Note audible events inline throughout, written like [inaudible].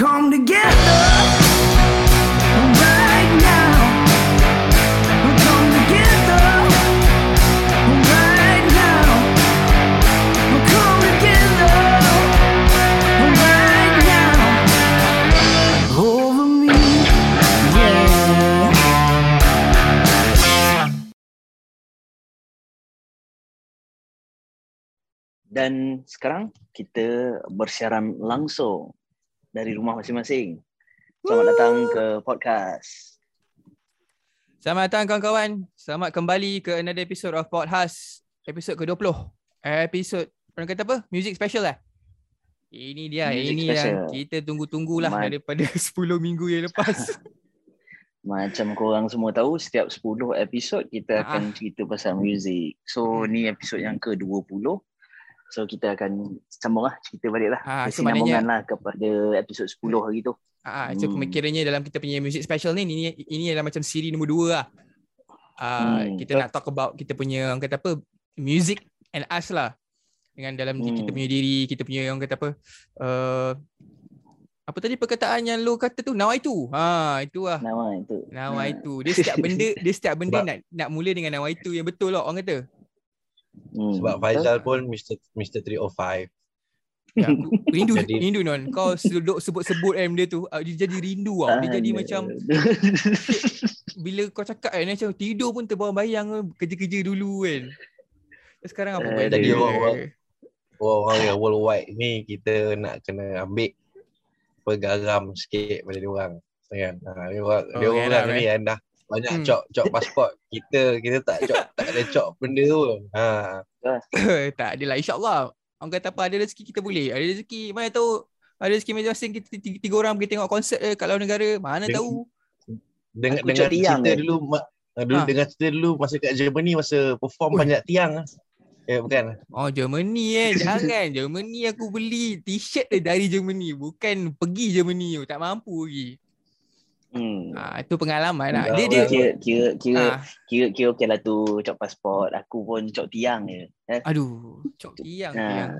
come together. Dan sekarang kita bersiaran langsung dari rumah masing-masing. Selamat datang ke podcast. Selamat datang kawan-kawan. Selamat kembali ke another episode of Podcast. Episod ke-20. Episod, orang kata apa? Music special lah. Ini dia, Music ini special. yang kita tunggu-tunggulah Ma- daripada [laughs] 10 minggu yang lepas. [laughs] Macam korang semua tahu, setiap 10 episod kita Ah. akan cerita pasal muzik. So, ni episod yang ke-20. So, kita akan sambung lah, cerita balik lah. Ah, so Kesinambungan lah kepada episod 10 hari tu. Ah, so Hmm. kiranya dalam kita punya music special ni, ini, ini adalah macam siri nombor 2 lah. Ah, Hmm. Kita nak talk about kita punya, orang kata apa, music and us lah. Dengan dalam Hmm. kita punya diri, kita punya, orang kata apa, uh, apa tadi perkataan yang lo kata tu? Nawa itu. Ha, itu lah. Nama itu. Nawa Ha. itu. Dia setiap benda, dia setiap benda nak nak mula dengan nawa itu yang betul lah orang kata. Hmm. Sebab Faizal pun Mr. Mr. 305. Ya, [laughs] rindu Jadi- rindu non. Kau seduk sebut-sebut M dia tu, ah, dia jadi rindu tau. Dia jadi Ah, macam [laughs] bila kau cakap kan macam tidur pun terbayang-bayang eh, kerja-kerja dulu kan. Sekarang apa Eh, buat jadi orang- Orang yang [laughs] worldwide ni kita nak kena ambil pegaram sikit pada dia orang. Kan? Ha, dia orang, Oh, dia orang Arab, ni yang dah banyak Hmm. cop cop pasport. Kita kita tak cop tak ada cop benda pun. Ha. [coughs] tak adalah insyaAllah. Orang kata apa ada rezeki kita boleh. Ada rezeki mana tahu ada rezeki masing-masing kita tiga, tiga orang pergi tengok konsert eh, kat luar negara. Mana Dengan- tahu. Dengan dengan cerita eh. dulu ma- dulu Ha. dengan cerita dulu masa kat Germany masa perform Ui. panjat tiang. Eh bukan. Oh Germany eh. [laughs] Jangan. Germany aku beli t-shirt dari Germany. Bukan pergi Germany tu. Tak mampu lagi. Hmm. Ah, itu pengalaman lah. Dia dia Kira, kira, kira, ah, kira, kira okey lah tu cop pasport. Aku pun cop tiang je. Eh? aduh, cop tiang. Ha. Yang,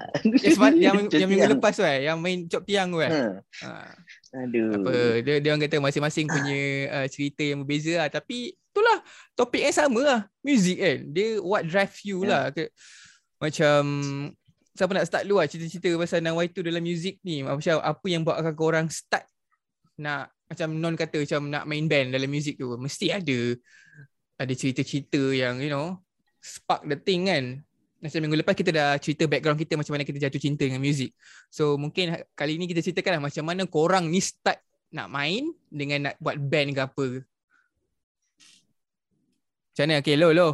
sema- yang, [laughs] yang minggu tiang. lepas tu eh, yang main cop tiang tu eh. Ha. Aduh. apa dia dia orang kata masing-masing punya uh, cerita yang berbeza lah tapi itulah topik yang sama lah music kan dia what drive you Ya. lah ke, macam siapa nak start dulu lah cerita-cerita pasal Nawai tu dalam music ni macam apa yang buatkan korang start nak macam non kata macam nak main band dalam music tu mesti ada ada cerita-cerita yang you know spark the thing kan macam minggu lepas kita dah cerita background kita macam mana kita jatuh cinta dengan music So mungkin kali ni kita ceritakan lah macam mana korang ni start nak main dengan nak buat band ke apa. Macam mana? Okay, lo, lo.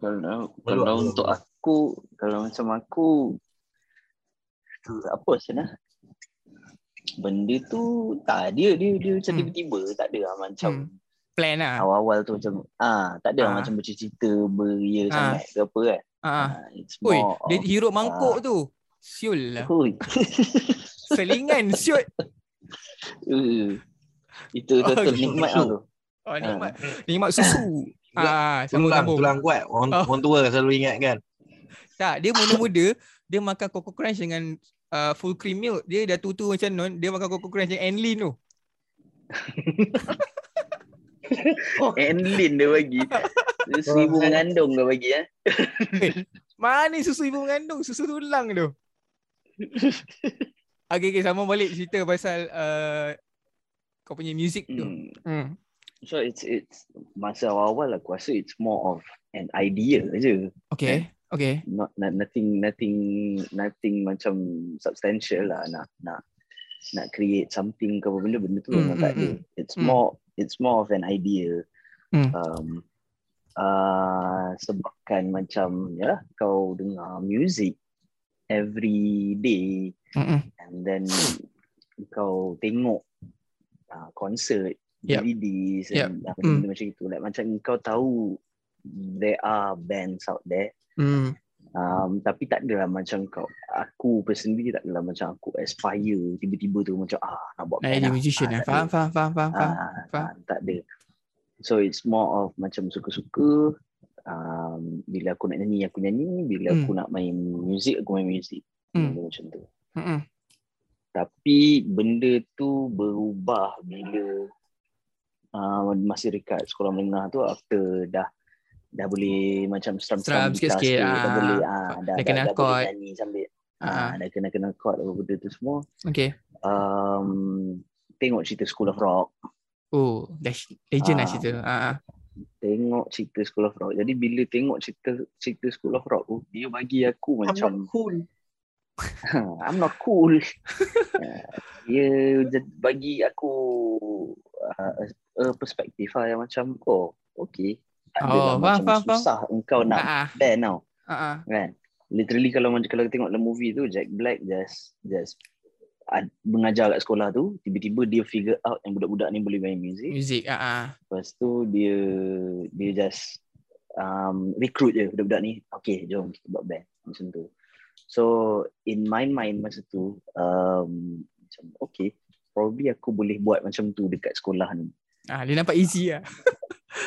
Kalau, kalau untuk aku, kalau macam aku, tu apa sana? Benda tu tak dia dia dia macam Hmm. tiba-tiba tak ada lah macam Hmm. Plan lah. awal-awal tu macam ah tak ada lah Ah. macam bercerita beria Ah. sangat ke apa kan. Ah. Ah, Oi, dia hirup mangkuk tu. Siul lah. Oi. [laughs] Selingan, siut. [laughs] Uh, itu betul Oh, nikmat lah tu. Oh, nikmat. Nikmat susu. [laughs] Ah, Tulang sambung-sambung. tulang kuat. Orang, Oh. orang tua selalu ingat kan. Tak, dia muda-muda, dia makan Coco Crunch dengan uh, full cream milk. Dia dah tu-tu macam non, dia makan Coco Crunch dengan Enlin tu. [laughs] Enlin dia bagi. [laughs] Seribu Oh. mengandung dia bagi [laughs] eh. Mana susu ibu mengandung? Susu tulang tu. okay, okay, sama balik cerita pasal uh, kau punya music tu. Hmm. Hmm. So it's it's masa awal-awal aku rasa it's more of an idea je. Okay, okay. Not, not nothing nothing nothing macam substantial lah nak nak nak create something ke apa benda benda tu Hmm, memang tak hmm, ada. It's Hmm. more it's more of an idea. Hmm. Um, uh, sebabkan macam ya kau dengar music every day Mm-mm. and then kau tengok uh, konsert Yup. DVDs and Yup. apa benda macam itu like macam kau tahu there are bands out there Hmm. um, tapi tak adalah macam kau aku personally tak adalah macam aku aspire tiba-tiba tu macam ah nak buat band lah. musician Ah, lah. tak Faham, faham, faham, faham, faham. Ah, faham. ah, tak ada so it's more of macam suka-suka um, bila aku nak nyanyi aku nyanyi bila Hmm. aku nak main music aku main music Hmm. Benda macam tu Mm-mm. tapi benda tu berubah bila uh, masih dekat sekolah menengah tu after dah dah boleh macam strum Strum sikit-sikit, dah ah. boleh ah dah, Dah kenal dah chord. boleh nyanyi sambil Ah. ah dah kena kena chord apa benda tu semua Okay. um, tengok cerita School of Rock Oh, dah legend lah Ah. cerita. Ah, ah. tengok cerita School of Rock jadi bila tengok cerita cerita School of Rock tu dia bagi aku macam cool. [laughs] I'm not cool. Uh, [laughs] dia bagi aku uh, a perspektif lah yang macam oh okay. Oh, adalah faham, macam faham, faham. susah engkau nak band tau Ah, ah. kan. Literally kalau macam kalau tengok dalam movie tu Jack Black just just ad- mengajar kat sekolah tu tiba-tiba dia figure out yang budak-budak ni boleh main music Music. Ah, ah. lepas tu dia dia just um, recruit je budak-budak ni okay jom kita buat band macam tu so in my mind masa tu um, macam okay probably aku boleh buat macam tu dekat sekolah ni Ah, dia nampak easy lah. [laughs]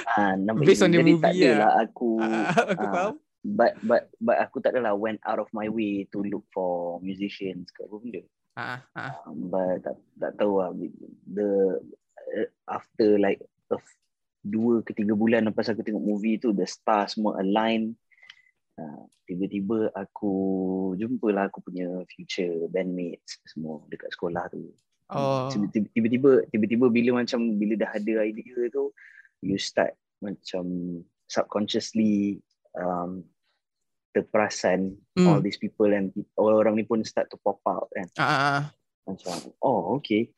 ah, nampak Based on the jadi tak movie adalah lah. aku Ah, [laughs] aku ah, faham. but but but aku tak adalah went out of my way to look for musicians ke apa benda Ah, ah. Um, but tak, tak tahu lah the uh, after like a f- dua ke tiga bulan lepas aku tengok movie tu the stars semua align uh, tiba-tiba aku jumpa lah aku punya future bandmates semua dekat sekolah tu Oh. Tiba- tiba-tiba tiba-tiba bila macam bila dah ada idea tu you start macam subconsciously um, terperasan Hmm. all these people and orang-orang ni pun start to pop out kan ah. macam oh okay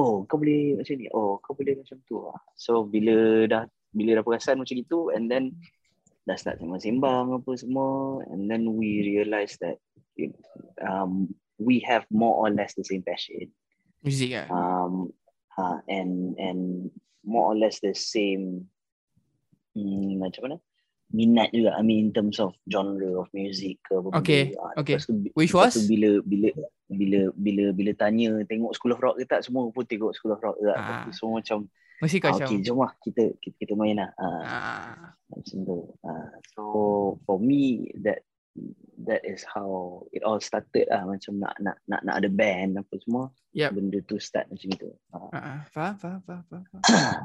oh kau boleh macam ni oh kau boleh macam tu ah so bila dah bila dah perasan macam itu and then dah start sembang-sembang apa semua and then we realise that you know, um, we have more or less the same passion Music lah. um, uh, and and more or less the same hmm, macam mana minat juga I mean in terms of genre of music ke apa benda. Okay, Ah, okay. lepas tu, Which lepas was? tu bila bila bila bila bila tanya tengok School of Rock ke tak semua pun tengok School of Rock ke tak Ah. Tu semua macam Mesti kau ah, macam. okay jom lah kita kita, kita main lah ah, Ah. macam tu ah, so for me that that is how it all started lah macam nak nak nak nak ada band apa semua Yep. benda tu start macam itu ah. Ah, ah. Faham, faham, faham, faham. [coughs]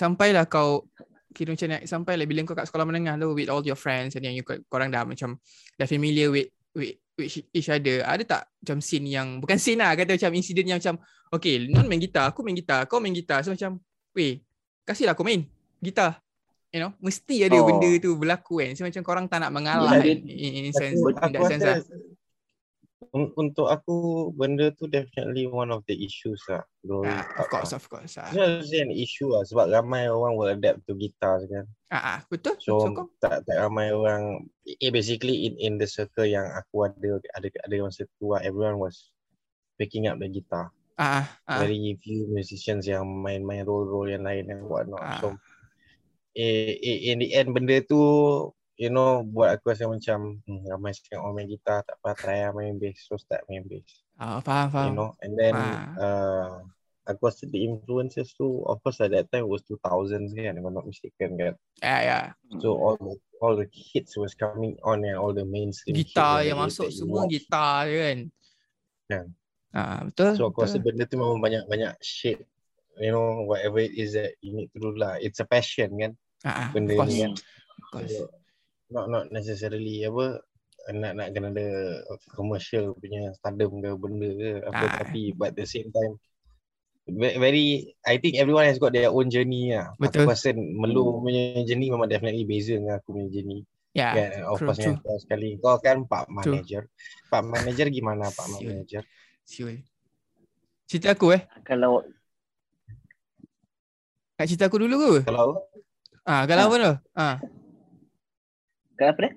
Sampailah kau kira macam nak sampailah bila kau kat sekolah menengah tu with all your friends and yang you, korang dah macam dah familiar with with, with each other. Ada tak macam scene yang bukan scene lah kata macam insiden yang macam okay non main gitar, aku main gitar, kau main gitar. So macam weh kasihlah aku main gitar. You know, mesti ada Oh. benda tu berlaku kan. So macam korang tak nak mengalah Dia- in, in, in sense, Aku, in that sense lah. untuk aku benda tu definitely one of the issues lah. Bro. Ah, of course, of course. Ah, It's an issue lah sebab ramai orang will adapt to guitar kan. ah, ah, betul. So, So, tak tak ramai orang eh, basically in in the circle yang aku ada ada ada masa tu lah, everyone was picking up the guitar. ah, ah, Very few musicians yang main-main role-role yang lain and whatnot. Ah. So eh, eh, in the end benda tu you know buat aku rasa macam hmm, ramai sekarang orang main gitar tak apa try lah main bass so start main bass ah, faham, faham. you know and then Ah. uh, aku rasa the influences tu of course at that time was 2000s kan if I'm not mistaken kan Ya, ya. so all the all the hits was coming on and all the mainstream Gitar yang masuk semua watch. gitar je kan. Kan. Ah, betul. so aku rasa betul. benda tu memang banyak-banyak shape you know whatever it is that you need to do lah it's a passion kan Ah, ah, benda of course. ni kan Of course. Not not necessarily apa nak nak kena ada commercial punya stardom ke benda ke apa Ah. tapi but at the same time ve- very I think everyone has got their own journey lah. Betul. Aku rasa Melu punya journey memang definitely beza dengan aku punya journey. Ya, Kan? Of true, course true. yang kau sekali kau kan pak True. manager. Pak manager gimana pak Siul. manager? Siul. Cerita aku eh. kalau Nak cerita aku dulu ke? Kalau Ah, kalau Ah. apa tu? Ah, kalau apa dia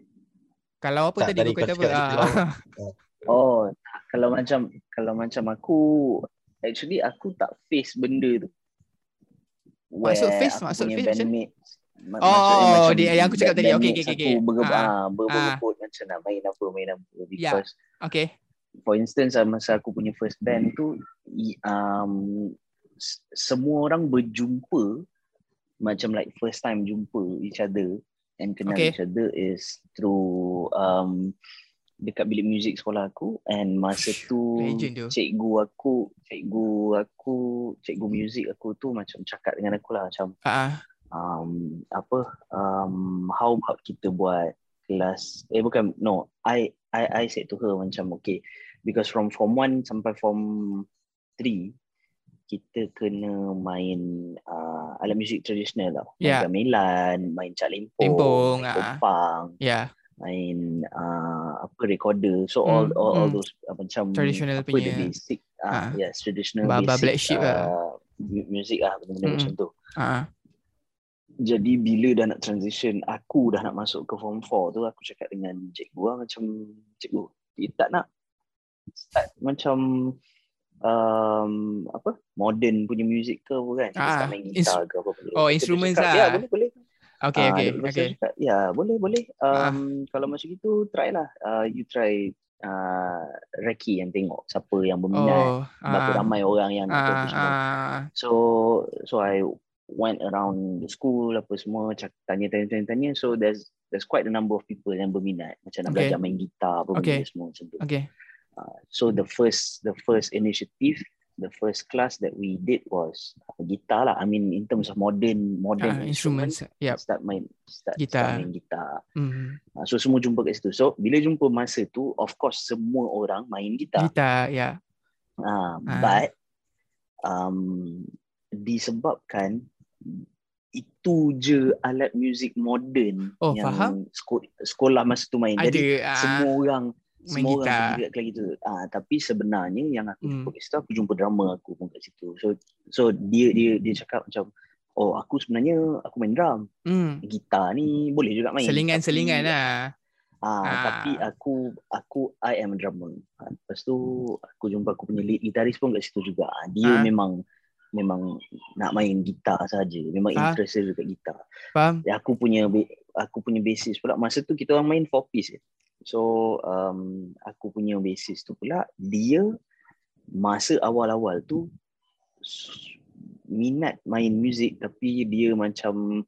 kalau apa Tak, tadi tadi kau kata apa? Ah. oh kalau macam kalau macam aku actually aku tak face benda tu Maksud face? Maksud punya face macam- bandmates ma- Oh, macam dia- yang aku cakap tadi. Okay, okay, okay, aku okay. berge- Ah. ah, ber- berebut macam nak main apa main apa Ya. because Okay. for instance ah, masa aku punya first band tu i- um, semua orang berjumpa macam like first time jumpa each other and kenal Okay. each other is through um, dekat bilik muzik sekolah aku and masa tu cikgu aku cikgu aku cikgu muzik aku tu macam cakap dengan aku lah macam Ah, um, apa um, how about kita buat kelas eh bukan no I I I said to her macam okay because from form 1 sampai form 3 kita kena main uh, alat muzik tradisional tau. Main Ya. gamelan, main cak lempong, Lempong, main ah. kompang, ya. main uh, apa recorder. So all Hmm, all, all hmm. those uh, macam Traditional apa punya. the basic uh, Ah. yes traditional Baba basic Black Sheep lah. uh, mu- music lah benda-benda Hmm. macam tu. Ah, Jadi bila dah nak transition, aku dah nak masuk ke form 4 tu, aku cakap dengan cikgu lah macam, cikgu, kita tak nak start macam um, apa modern punya music ke apa kan? Ah, main gitar ke apa boleh. oh, instruments lah. Ya, boleh, boleh. okay, Ah, okay, lepas tu okay. Cakap, ya, boleh, boleh. Ah. Um, Kalau macam itu, try lah. Uh, you try uh, Reki yang tengok siapa yang berminat. Oh, Berapa ah, ramai orang yang nak ah, semua. ah, So so I went around the school apa semua cak, tanya tanya tanya tanya so there's there's quite a number of people yang berminat macam nak Okay. belajar main gitar apa Okay. benda semua macam tu. okay. Uh, so the first the first initiative the first class that we did was uh, guitar lah. I mean in terms of modern modern Ah, instruments. Yep. Start main start, Gitar. start main gitar. Mm. Uh, so semua jumpa kat situ. So bila jumpa masa tu of course semua orang main gitar. Gitar, ya. Ah, Ah. but um, disebabkan itu je alat muzik moden Oh, yang faham. sekolah, sekolah masa tu main. Jadi Ada ah, semua orang main semua orang gitar. kat kelas gitu. Ah, tapi sebenarnya yang aku Hmm. jumpa kat situ aku jumpa drama aku pun kat situ. So so dia dia dia cakap macam oh aku sebenarnya aku main drum. Hmm. Gitar ni boleh juga main. Selingan-selingan lah. Ah, Ah. tapi aku aku I am a drummer. Ah, lepas tu aku jumpa aku punya lead gitaris pun kat situ juga. Ah, dia Ah. memang memang nak main gitar saja. Memang Ah. interest dia dekat gitar. Faham? Ya, aku punya aku punya bassist pula masa tu kita orang main four piece. So um, aku punya bassist tu pula dia masa awal-awal tu minat main muzik tapi dia macam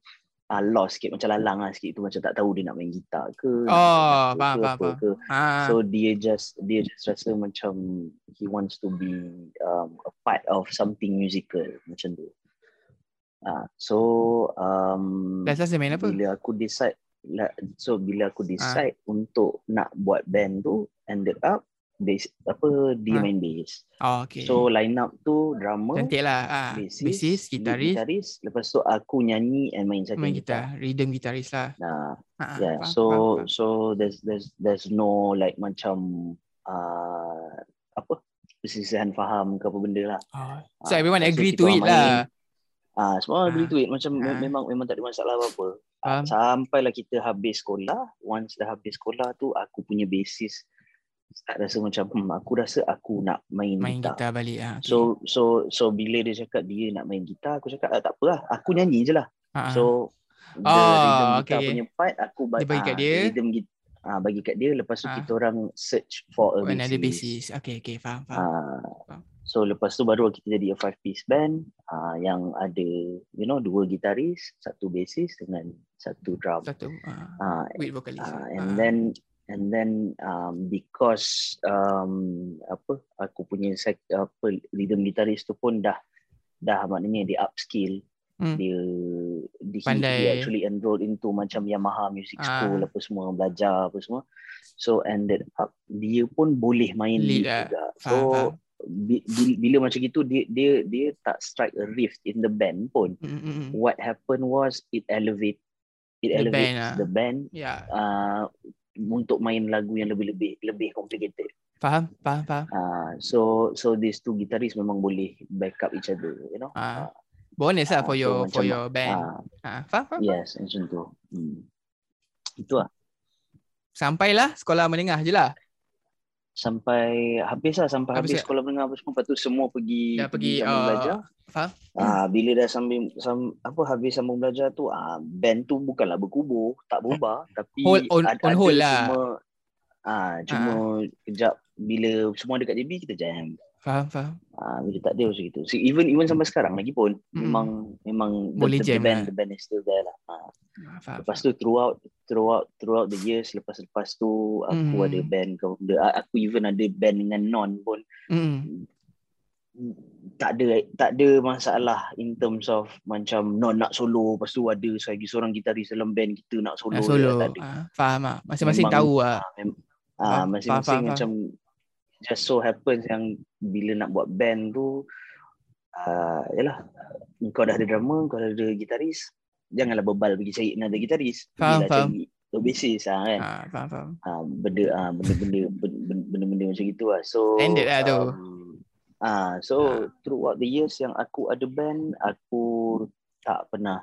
uh, lost sikit macam lalang lah sikit tu macam tak tahu dia nak main gitar ke Oh, apa faham, apa ke. Ah, So dia just dia just rasa macam he wants to be um, a part of something musical macam tu. Ah, so um, last last dia main apa? bila aku decide so bila Ah. aku decide untuk nak buat band tu ended up bass apa dia Ah. main bass. Oh, okay. So line up tu drummer, Cantik lah. Ah, bassist, bassist, gitaris, gitaris, lepas tu aku nyanyi and main second main gitar. gitar. Rhythm gitaris lah. Nah, Ah, yeah. faham, so faham, faham. so there's there's there's no like macam uh, apa perselisihan faham ke apa benda lah. Oh. So Ah, everyone lepas tu agree to it lah. Ah, semua agree Ah. to it macam Ah. memang memang tak ada masalah apa-apa. Ah, Faham? Sampailah kita habis sekolah, once dah habis sekolah tu aku punya basis start rasa macam hmm, aku rasa aku nak main, Main gitar. gitar balik. Ah, okay. So so so bila dia cakap dia nak main gitar, aku cakap ah, tak apa lah, aku nyanyi je lah. Ah, ah. So the Oh, rhythm gitar okay. punya part aku ba- Dia bagi kat ah, dia. Rhythm git- ah, bagi kat dia lepas tu Ah. kita orang search for a Oh, another basis. Okay, okay. Faham, faham. Ah, Faham. so lepas tu baru kita jadi a five piece band ah, yang ada you know dua gitaris, satu bassist dengan satu drum. Satu. Ah, with vocalist. Ah, and then and then um, because um, apa aku punya apa rhythm gitaris tu pun dah dah maknanya dia upskill Hmm. dia dia, he, Pandai. he actually enrolled into macam Yamaha Music Ah. School apa semua belajar apa semua so ended up dia pun boleh main Lead lead, lah. juga so Faham, faham. bi- bi- bila macam gitu dia dia dia tak strike a rift in the band pun Mm, mm, mm. what happened was it elevate it The elevates band lah. the band Ya, uh, untuk main lagu yang lebih-lebih lebih complicated. faham, faham, faham. Uh, so so these two guitarist memang boleh back up each other, you know. Ah. Bonus lah Ah, for so your for macam- your band. Uh, Ah, faham, faham. yes, macam tu. Hmm. Itu lah. Sampailah sekolah menengah je lah. Sampai habis lah, sampai Habis habis, tak? sekolah menengah apa semua. Lepas tu semua pergi, Dah pergi, sambung oh, belajar. faham? Ah, bila dah sambil sam, apa habis sambung belajar tu ah band tu bukanlah berkubur, tak berubah [laughs] tapi Hold- on- ad- on ada hold lah. cuma ah cuma kejap bila semua dekat JB kita jam. Faham, faham. Ah, bila tak ada macam gitu. So, even even sampai sekarang lagi pun Mm. memang memang Boleh the, the, jam band lah. the band is still there lah. Ah. Ah, Faham. Lepas tu throughout throughout throughout the years lepas lepas tu aku Mm. ada band kau aku even ada band dengan non pun Mm. tak ada tak ada masalah in terms of macam non nak solo lepas tu ada lagi seorang gitaris dalam band kita nak solo, Nak solo. tak ada. Ah, faham ah. Masing-masing Memang- tahu ah. Ah, mem- Faham, ah, faham, masing-masing faham, macam just so happens yang bila nak buat band tu uh, yalah kau dah ada drummer kau dah ada gitaris janganlah bebal pergi cari another gitaris Faham, Pergilah faham. cari low bassist ah, kan Ah, faham, faham. ah, benda ah, benda-benda ben- benda-benda macam gitu lah so Standard lah tu. um, ah so throughout the years yang aku ada band aku tak pernah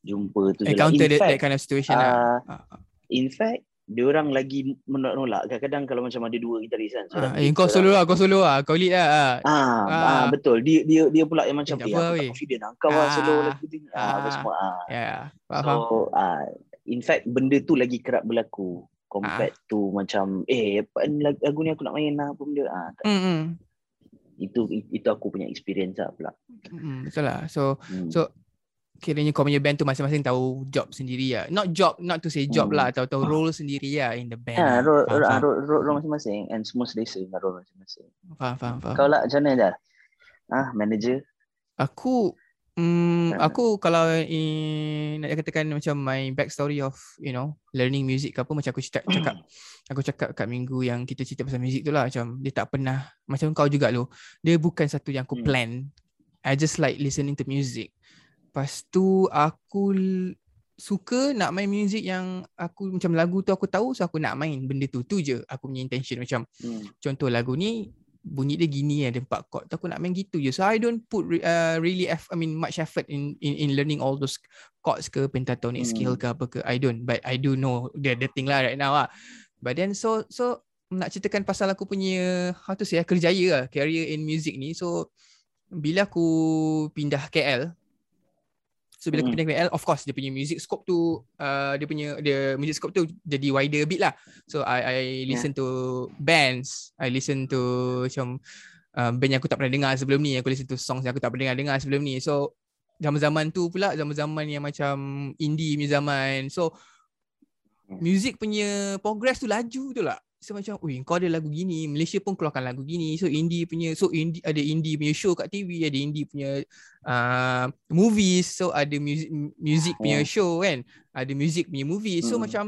jumpa tu je lah. Encounter In that, fact, that kind of situation ah, lah. Ah, In fact, dia orang lagi menolak. Kadang-kadang kalau macam ada dua gitaris kan. ah. Eh, lead, kau solo lah, kau solo lah. Kau lead lah. ah. Ah, Ah. ah. betul. Dia dia dia pula yang macam Eh, tak eh, apa, aku weh." tak confident lah. Kau lah solo Ah. lagu tu. Ah, apa Ah. semua. Ah. Ya, faham, faham. So, ah, in fact benda tu lagi kerap berlaku compared Ah. to macam eh lagu, ni aku nak main lah apa benda. Ah, tak. Mm, mm. itu itu aku punya experience lah pula. Mm, betul lah. So, Hmm. So, kiranya kau punya band tu masing-masing tahu job sendiri lah. Not job, not to say job Hmm. lah. Tahu-tahu role sendiri lah in the band. Ah, lah. role, Faham, role, faham. role, role, role masing-masing and semua selesa dengan role masing-masing. Faham, faham, faham. Kau lah macam mana dah? Ah, manager. Aku mm, Ah. aku kalau in, nak katakan macam my backstory of you know learning music ke apa macam aku cakap, cakap aku cakap kat minggu yang kita cerita pasal music tu lah macam dia tak pernah macam kau juga lo dia bukan satu yang aku Hmm. plan I just like listening to music lepas tu aku suka nak main music yang aku macam lagu tu aku tahu so aku nak main benda tu. Tu je aku punya intention. Macam Hmm. contoh lagu ni bunyi dia gini ada empat chord tu aku nak main gitu je. So I don't put uh, really eff- I mean much effort in in in learning all those chords ke pentatonic Hmm. scale ke apa ke. I don't but I do know the the thing lah right now lah but then so so nak ceritakan pasal aku punya how to say ah, kerjaya lah career in music ni. So bila aku pindah KL So bila aku pindah KL of course dia punya music scope tu uh, dia punya dia music scope tu jadi wider a bit lah. So I I listen to bands, I listen to macam uh, band yang aku tak pernah dengar sebelum ni, aku listen to songs yang aku tak pernah dengar sebelum ni. So zaman-zaman tu pula zaman-zaman yang macam indie punya zaman. So Hmm. music punya progress tu laju tu lah. So macam, ui kau ada lagu gini, Malaysia pun keluarkan lagu gini. So indie punya, so indie ada indie punya show kat TV, ada indie punya uh, movies, so ada music music punya Oh. show kan. Ada music punya movie. So Hmm. macam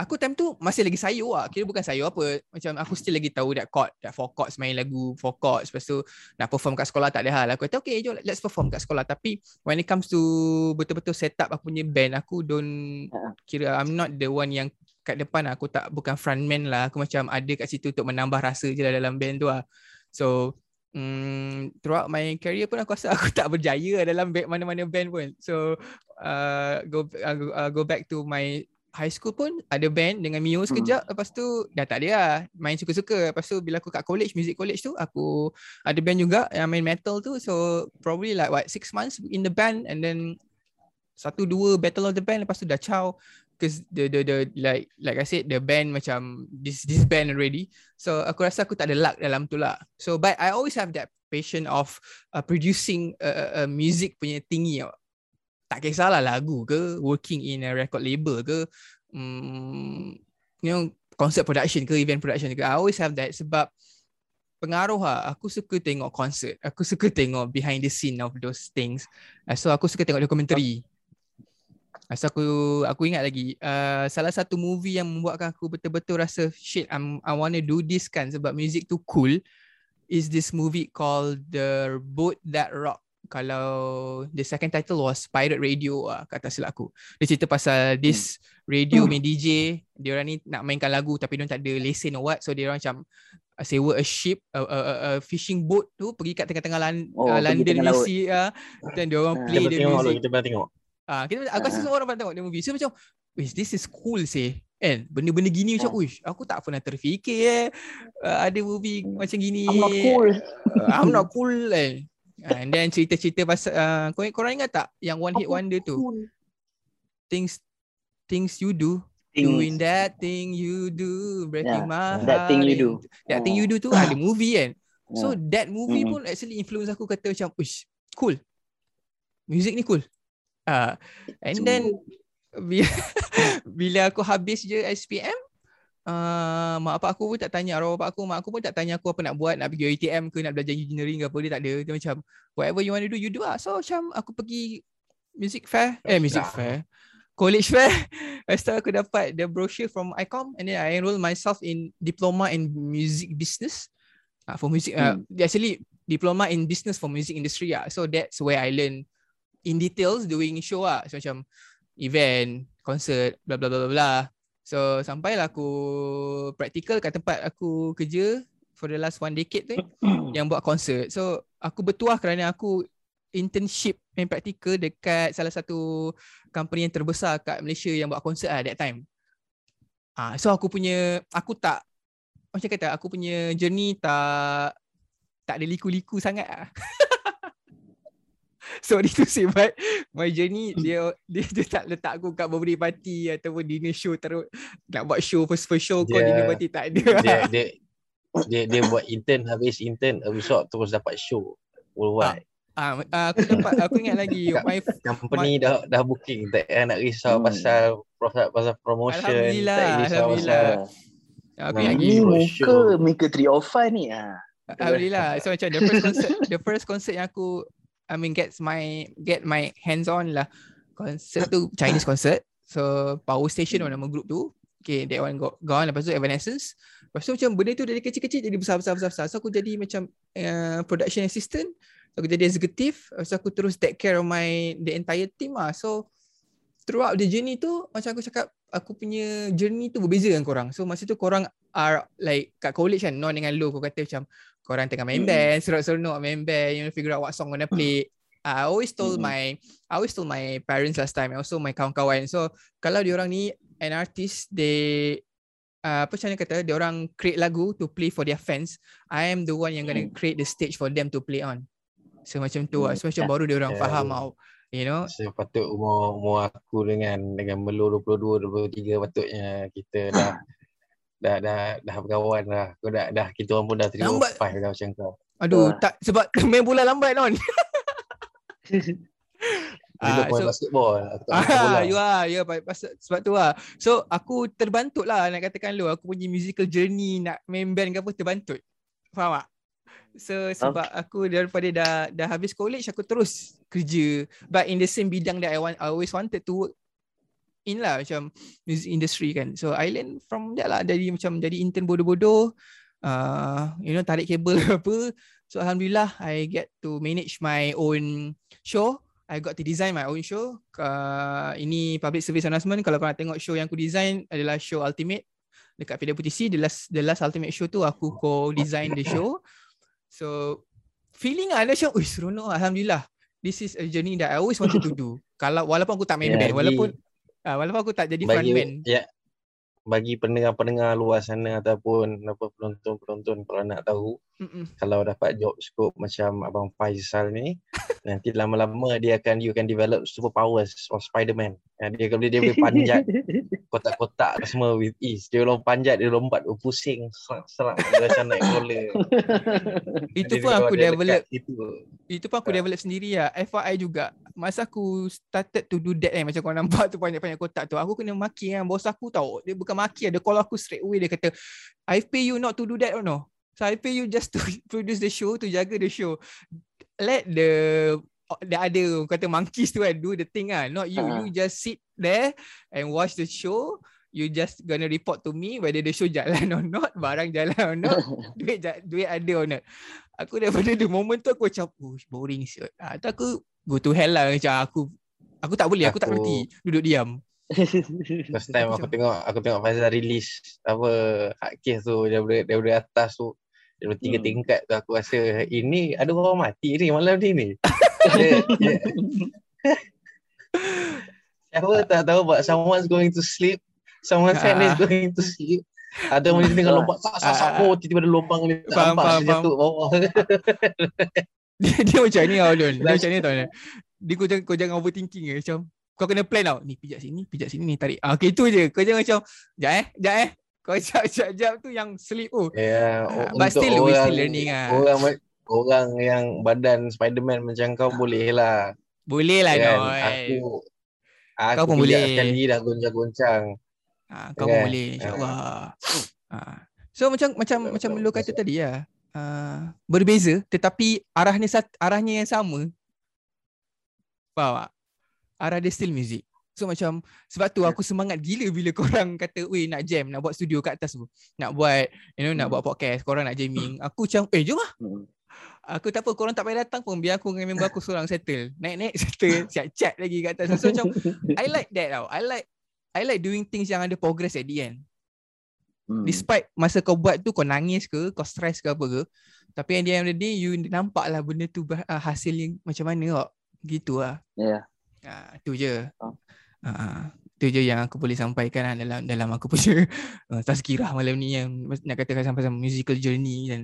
aku time tu masih lagi sayur lah. Kira bukan sayur apa. Macam aku still lagi tahu that chord, that four chords main lagu four chords. Lepas tu nak perform kat sekolah tak ada hal. Aku kata okay jom let's perform kat sekolah. Tapi when it comes to betul-betul set up aku punya band, aku don't Ha. kira I'm not the one yang kat depan aku tak bukan frontman lah. Aku macam ada kat situ untuk menambah rasa je lah dalam band tu lah. So mm, throughout my career pun aku rasa [laughs] aku tak berjaya dalam band, mana-mana band pun. So uh, go uh, go, uh, go back to my high school pun ada band dengan Mio sekejap. Lepas tu dah tak ada lah. Main suka-suka. Lepas tu bila aku kat college music college tu aku ada band juga yang main metal tu. So probably like what six months in the band and then satu dua battle of the band. Lepas tu dah ciao because the, the the like like I said the band macam this this band already. So aku rasa aku tak ada luck dalam tu lah. So but I always have that passion of uh, producing a, a, a music punya tinggi. Tak kisahlah lagu ke working in a record label ke um, you know concert production ke event production ke. I always have that sebab pengaruh lah. Aku suka tengok concert. Aku suka tengok behind the scene of those things. Uh, so aku suka tengok dokumentari So aku aku ingat lagi uh, salah satu movie yang membuatkan aku betul-betul rasa shit I'm, I want to do this kan sebab music tu cool is this movie called The Boat That Rock kalau the second title was Pirate Radio ah kata silap aku. Dia cerita pasal this radio main DJ, dia orang ni nak mainkan lagu tapi dia orang tak ada lesen or what so dia orang macam uh, sewa a ship a, a, a, a fishing boat tu pergi kat tengah-tengah lan, Oh, uh, London tengah laut. sea ah dan dia orang Ah. play Kita the tengok dulu, music. kita pernah tengok. Ah, kita aku rasa Ah. semua orang pernah tengok dia movie. So macam, wish this is cool sih. Kan? Benda-benda gini macam, Ah. wish aku tak pernah terfikir eh. Uh, ada movie Hmm. macam gini. I'm not cool. Uh, I'm not cool kan. And then cerita-cerita pasal uh, kau korang ingat tak yang one hit wonder tu? Things things you do, doing that thing you do, breaking Yeah, my heart. that thing you do. That thing Oh. you do tu ada movie kan. So that movie Mm-mm. pun actually influence aku kata macam, uish, cool. Music ni cool. Ah, and then bila, [laughs] bila aku habis je SPM, uh, mak bapak aku pun tak tanya arwah bapak aku, mak aku pun tak tanya aku apa nak buat, nak pergi ATM ke, nak belajar engineering ke apa, dia tak ada. Dia macam, whatever you want to do, you do lah. So macam aku pergi music fair, eh music Nah. fair, college fair. [laughs] Lepas tu aku dapat the brochure from ICOM and then I enroll myself in diploma in music business. Uh, for music, uh, actually diploma in business for music industry ah. So that's where I learn in details doing show ah. So macam event, concert, bla bla bla bla. So sampailah aku practical kat tempat aku kerja for the last one decade tu eh, [coughs] yang buat concert. So aku bertuah kerana aku internship and practical dekat salah satu company yang terbesar kat Malaysia yang buat concert ah that time. Ah so aku punya aku tak macam kata aku punya journey tak tak ada liku-liku sangat ah. [laughs] Sorry to say but my journey dia dia, dia tak letak aku kat birthday party ataupun dinner show terus nak buat show first first show kau dinner party tak ada. dia dia dia dia buat intern habis intern habis tu terus dapat show worldwide. Ah, ah, aku dapat aku ingat lagi [laughs] my Company dah dah booking tak payah nak risau Hmm. pasal pasal, pasal promotion. Alhamdulillah, tak risau Alhamdulillah. pasal aku Nah, ingat lagi Ni muka. Maker 305 ni ah. Alhamdulillah. So macam the first concert, the first concert yang aku I mean gets my get my hands on lah. Concert tu Chinese concert. So Power Station nama group tu. Okay, that one got gone. Lepas tu Evanescence. Lepas tu macam benda tu dari kecil-kecil jadi besar besar besar besar. So aku jadi macam uh, production assistant. Aku jadi eksekutif. So aku terus take care of my the entire team lah. So throughout the journey tu macam aku cakap aku punya journey tu berbeza dengan korang. So masa tu korang are like kat college kan non dengan lu kau kata macam korang tengah main band, seronok-seronok main band, you know figure out what song gonna play. I always told Mm-mm. my I always told my parents last time also my kawan-kawan. So kalau diorang ni an artist they uh, apa macam kata dia orang create lagu to play for their fans. I am the one yang gonna create the stage for them to play on. So macam tu lah. So macam baru dia orang Yeah, faham tau. You know, So patut umur umur aku dengan dengan Melo 22 23 patutnya kita dah [laughs] dah dah dah berkawan dah. Kau dah dah kita orang pun dah 3 Lambat. 5 dah macam kau. aduh Ah. tak sebab [laughs] main bola lambat non. [laughs] Bila Ah, main so- basketball aku tak [laughs] main bola. Ah, you are, ya yeah, pasal sebab tu lah. So aku terbantut lah nak katakan lu, aku punya musical journey nak main band ke apa terbantut. Faham tak? So sebab aku daripada dah dah habis college aku terus kerja but in the same bidang that I want I always wanted to work in lah macam music industry kan. So I learn from that lah dari macam jadi intern bodoh-bodoh uh, you know tarik kabel [laughs] apa. So alhamdulillah I get to manage my own show. I got to design my own show. Uh, ini public service announcement kalau nak tengok show yang aku design adalah show Ultimate dekat Fidel Putisi the last the last Ultimate show tu aku co-design the show. So feeling lah macam ui seronok lah. alhamdulillah. This is a journey that I always wanted to do. Kalau walaupun aku tak main Yeah, band, walaupun uh, walaupun aku tak jadi bagi frontman. ya bagi pendengar-pendengar luar sana ataupun apa penonton-penonton kalau nak tahu Mm-mm. kalau dapat job scope macam abang Faisal ni [laughs] nanti lama-lama dia akan you can develop superpowers of Spider-Man. Ya, dia boleh dia boleh panjat [laughs] kotak-kotak semua with ease. Dia lompat panjat, dia lompat, dia pusing, serak-serak dia macam naik roller. [laughs] Itu pun aku develop Itu. Itu pun aku develop sendiri lah. FYI juga. Masa aku started to do that kan. Macam kau nampak tu banyak-banyak kotak tu. Aku kena maki kan. Bos aku tahu. Dia bukan maki lah. Dia call aku straight away. Dia kata, I pay you not to do that or no. So I pay you just to [laughs] produce the show, to jaga the show. Let the the other kata monkeys tu kan do the thing lah. Not you. Ah. You just sit there and watch the show. You just gonna report to me whether the show jalan or not. Barang jalan or not. [laughs] duit duit ada or not. Aku daripada the moment tu aku macam oh boring siot. Ah tu aku go to hell lah macam aku aku tak boleh aku, tak Aku- berhenti duduk diam. First time aku tengok aku tengok Faizal release apa hard case tu daripada daripada atas tu daripada tiga Hmm. tingkat tu aku rasa ini ada orang mati ni malam ni ni. siapa [laughs] tak tahu but someone's going to sleep someone's Ah. friend is going to sleep ada orang dia tengah lompat sak sak sak Ah. oh tiba-tiba ada lubang ni tak Faham, nampak faham, dia jatuh bawah [laughs] Dia, dia macam ni tau Lon. Dia macam ni [laughs] tau. Dia kau jangan, kau jangan overthinking ke. Macam kau kena plan tau. Ni pijak sini, pijak sini, ni tarik. Ah, okay, itu je. Kau jangan macam, sekejap eh, sekejap eh. Kau jap-jap [laughs] tu yang sleep oh. Ya, Ah, o- but still we orang, still learning ah. Orang orang yang badan Spiderman macam kau boleh lah. Boleh lah kan? Noy. Aku aku Kau pun pun boleh. sekali dah goncang-goncang. Ha, kau pun Kan? boleh insya-Allah. Ha. So macam macam Betul, macam betul, lu kata betul. tadi ya. Uh, berbeza tetapi arahnya arahnya yang sama. Faham tak? Arah dia still music. So macam sebab tu aku semangat gila bila [laughs] korang kata weh nak jam, nak buat studio kat atas tu. Nak buat you know nak Hmm. buat podcast, korang nak jamming. Aku macam eh jom lah. Hmm. Aku tak apa korang tak payah datang pun biar aku dengan member aku seorang settle. Naik-naik settle, [laughs] siap chat lagi kat atas. So macam I like that tau. I like I like doing things yang ada progress at the end. Hmm. Despite masa kau buat tu kau nangis ke, kau stress ke apa ke. Tapi at the end of the day you nampak lah benda tu uh, hasil yang macam mana kok. Gitu lah. Ya. Uh, tu je. Oh. Uh, tu je yang aku boleh sampaikan lah dalam dalam aku punya [laughs] uh, tazkirah malam ni yang nak katakan sampai sama musical journey dan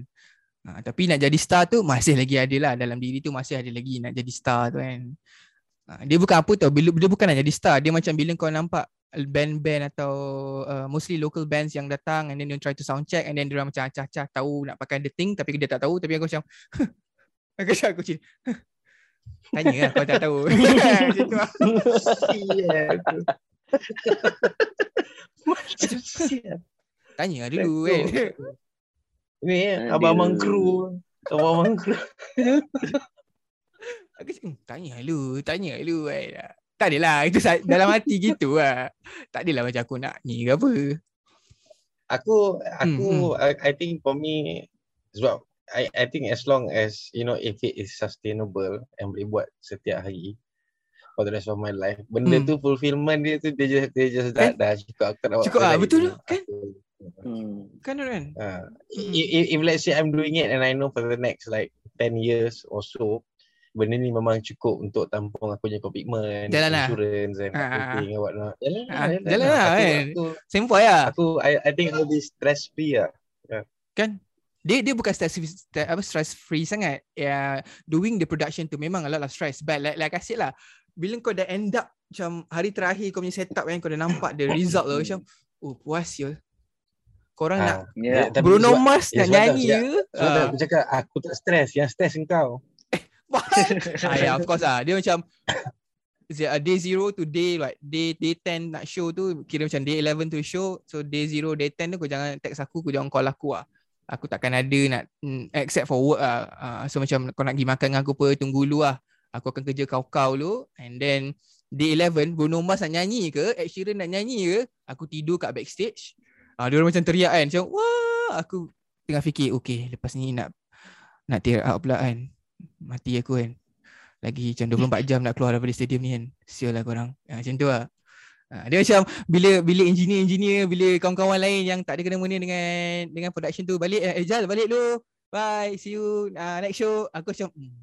uh, tapi nak jadi star tu masih lagi ada lah dalam diri tu masih ada lagi nak jadi star tu kan. Uh, dia bukan apa tau, bila dia bukan nak jadi star, dia macam bila kau nampak band-band atau uh, mostly local bands yang datang and then they try to sound check and then dia macam acah-acah tahu nak pakai the thing tapi dia tak tahu tapi aku macam [laughs] aku macam aku macam [laughs] tanya lah kau tak tahu. Macam tu lah. Tanya lah dulu kan. Ni abang-abang kru. Abang-abang kru. [laughs] aku cakap "Hmm, tanya lah lu tanya lah lu kan. Tak adalah itu dalam hati gitu lah. Tak adalah macam aku nak ni ke apa. Aku aku Hmm, I, I think for me sebab I I think as long as you know if it is sustainable and boleh buat setiap hari for the rest of my life benda Hmm. tu fulfillment dia tu dia just dia just dah, Kan? dah cukup aku tak nak Cukup ah, betul tu, kan? Aku- Hmm. kan kan Ha. Mm-mm. If, if, if let's say I'm doing it and I know for the next like 10 years or so benda ni memang cukup untuk tampung aku punya commitment, Jalan lah. insurance and Ah, ah, everything and whatnot. Jalan lah, Ah, jalan lah, Aku, kan? aku, Sempoi lah aku, I, I think I'll be stress free lah. kan dia dia bukan stress stress- apa stress free sangat ya doing the production tu memang a lot of stress but like like I said lah bila kau dah end up macam hari terakhir kau punya setup kan kau dah nampak the result lah macam oh puas ya korang nak Ah, Ya. Bruno sebab- Mars ya, nak sebab nyanyi ke Sebab Ah. aku cakap aku tak stres, yang stres engkau. [laughs] ah, yeah, of course lah. Dia macam day zero to day like day day 10 nak show tu kira macam day 11 tu show so day zero day 10 tu kau jangan text aku kau jangan call aku lah aku takkan ada nak mm, except for work lah. Uh, so macam kau nak pergi makan dengan aku apa tunggu dulu lah. Aku akan kerja kau-kau dulu. And then day 11 Bruno Mars nak nyanyi ke? Ed Sheeran nak nyanyi ke? Aku tidur kat backstage. Uh, dia orang macam teriak kan. Macam wah! Aku tengah fikir okay lepas ni nak nak tear out pula kan. Mati aku kan. Lagi macam 24 jam nak keluar daripada stadium ni kan. Sial lah korang. Ha, macam tu lah ha, dia macam bila bila engineer-engineer bila kawan-kawan lain yang tak ada kena mengena dengan dengan production tu balik eh Jal balik dulu bye see you uh, next show aku macam hmm.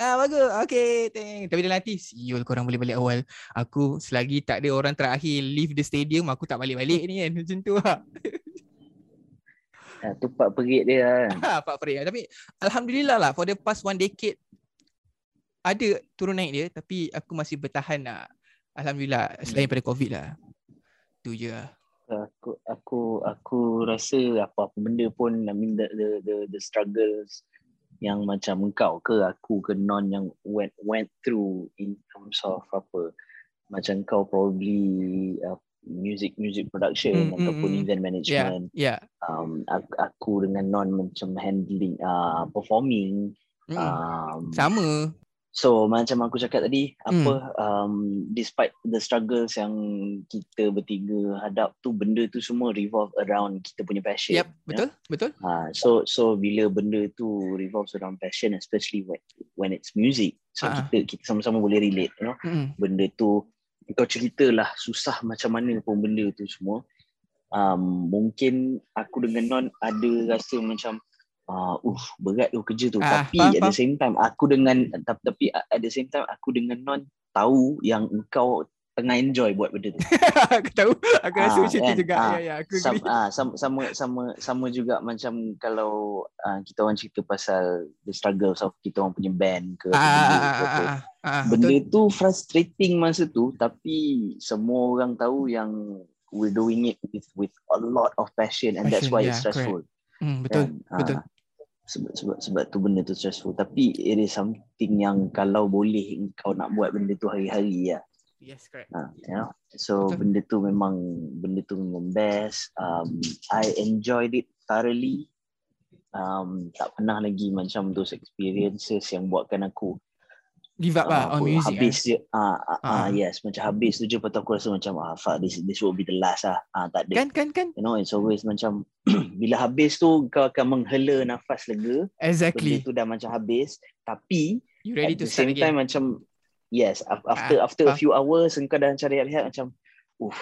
ah bagus okay thank tapi dalam hati siul korang boleh balik awal aku selagi tak ada orang terakhir leave the stadium aku tak balik-balik ni kan [laughs] macam tu lah Ah, tu pak perit dia kan. Ha, Pak Farid. Tapi Alhamdulillah lah for the past one decade ada turun naik dia tapi aku masih bertahan lah. Alhamdulillah selain pada COVID lah. Tu je lah. Aku aku aku rasa apa-apa benda pun I mean the the the, the struggles yang macam engkau ke aku ke non yang went went through in terms of apa macam kau probably uh, music music production Hmm, hmm, ataupun hmm. event management Ya. um, aku, aku dengan non macam handling uh, performing Mm. um, Sama. So macam aku cakap tadi Hmm. apa um, despite the struggles yang kita bertiga hadap tu benda tu semua revolve around kita punya passion. Yep, betul? Betul? Ha, so so bila benda tu revolves around passion especially when when it's music. So Ah. kita kita sama-sama boleh relate you know. Mm. Benda tu kau ceritalah susah macam mana pun benda tu semua. Um, mungkin aku dengan Non ada rasa macam uh, uh berat tu kerja tu Ah, tapi faham, at the same time aku dengan tapi, at the same time aku dengan Non tahu yang engkau tengah enjoy buat benda tu. [laughs] aku tahu. Aku rasa Ah, macam tu kan? juga. Ah, Ya, ya. Aku Sam, agree. ah, sama, sama sama sama juga macam kalau uh, kita orang cerita pasal the struggles of kita orang punya band ke Ah, benda ah, ke ah, ah, ah, ah, Benda betul. tu frustrating masa tu tapi semua orang tahu yang we're doing it with with a lot of passion and that's Passion, why yeah, it's stressful Hmm, betul. kan? betul. Ah, sebab, sebab sebab tu benda tu stressful. Tapi it is something yang kalau boleh kau nak buat benda tu hari-hari ya. Yes, correct. ha, you know. So Betul. benda tu memang benda tu memang best. Um, I enjoyed it thoroughly. Um, tak pernah lagi macam those experiences yang buatkan aku Give up lah ah, on music. habis eh. je ah, ah, ah, Ah. yes macam habis tu je lepas tu aku rasa macam ah fuck this this will be the last ah ah tak ada Kan, kan, kan? you know it's always macam [clears throat] bila habis tu kau akan menghela nafas lega Exactly. benda tu dah macam habis tapi You ready at to the same again? time macam yes af- after Ah, after a faham. few hours engkau dah macam rehat-rehat macam uff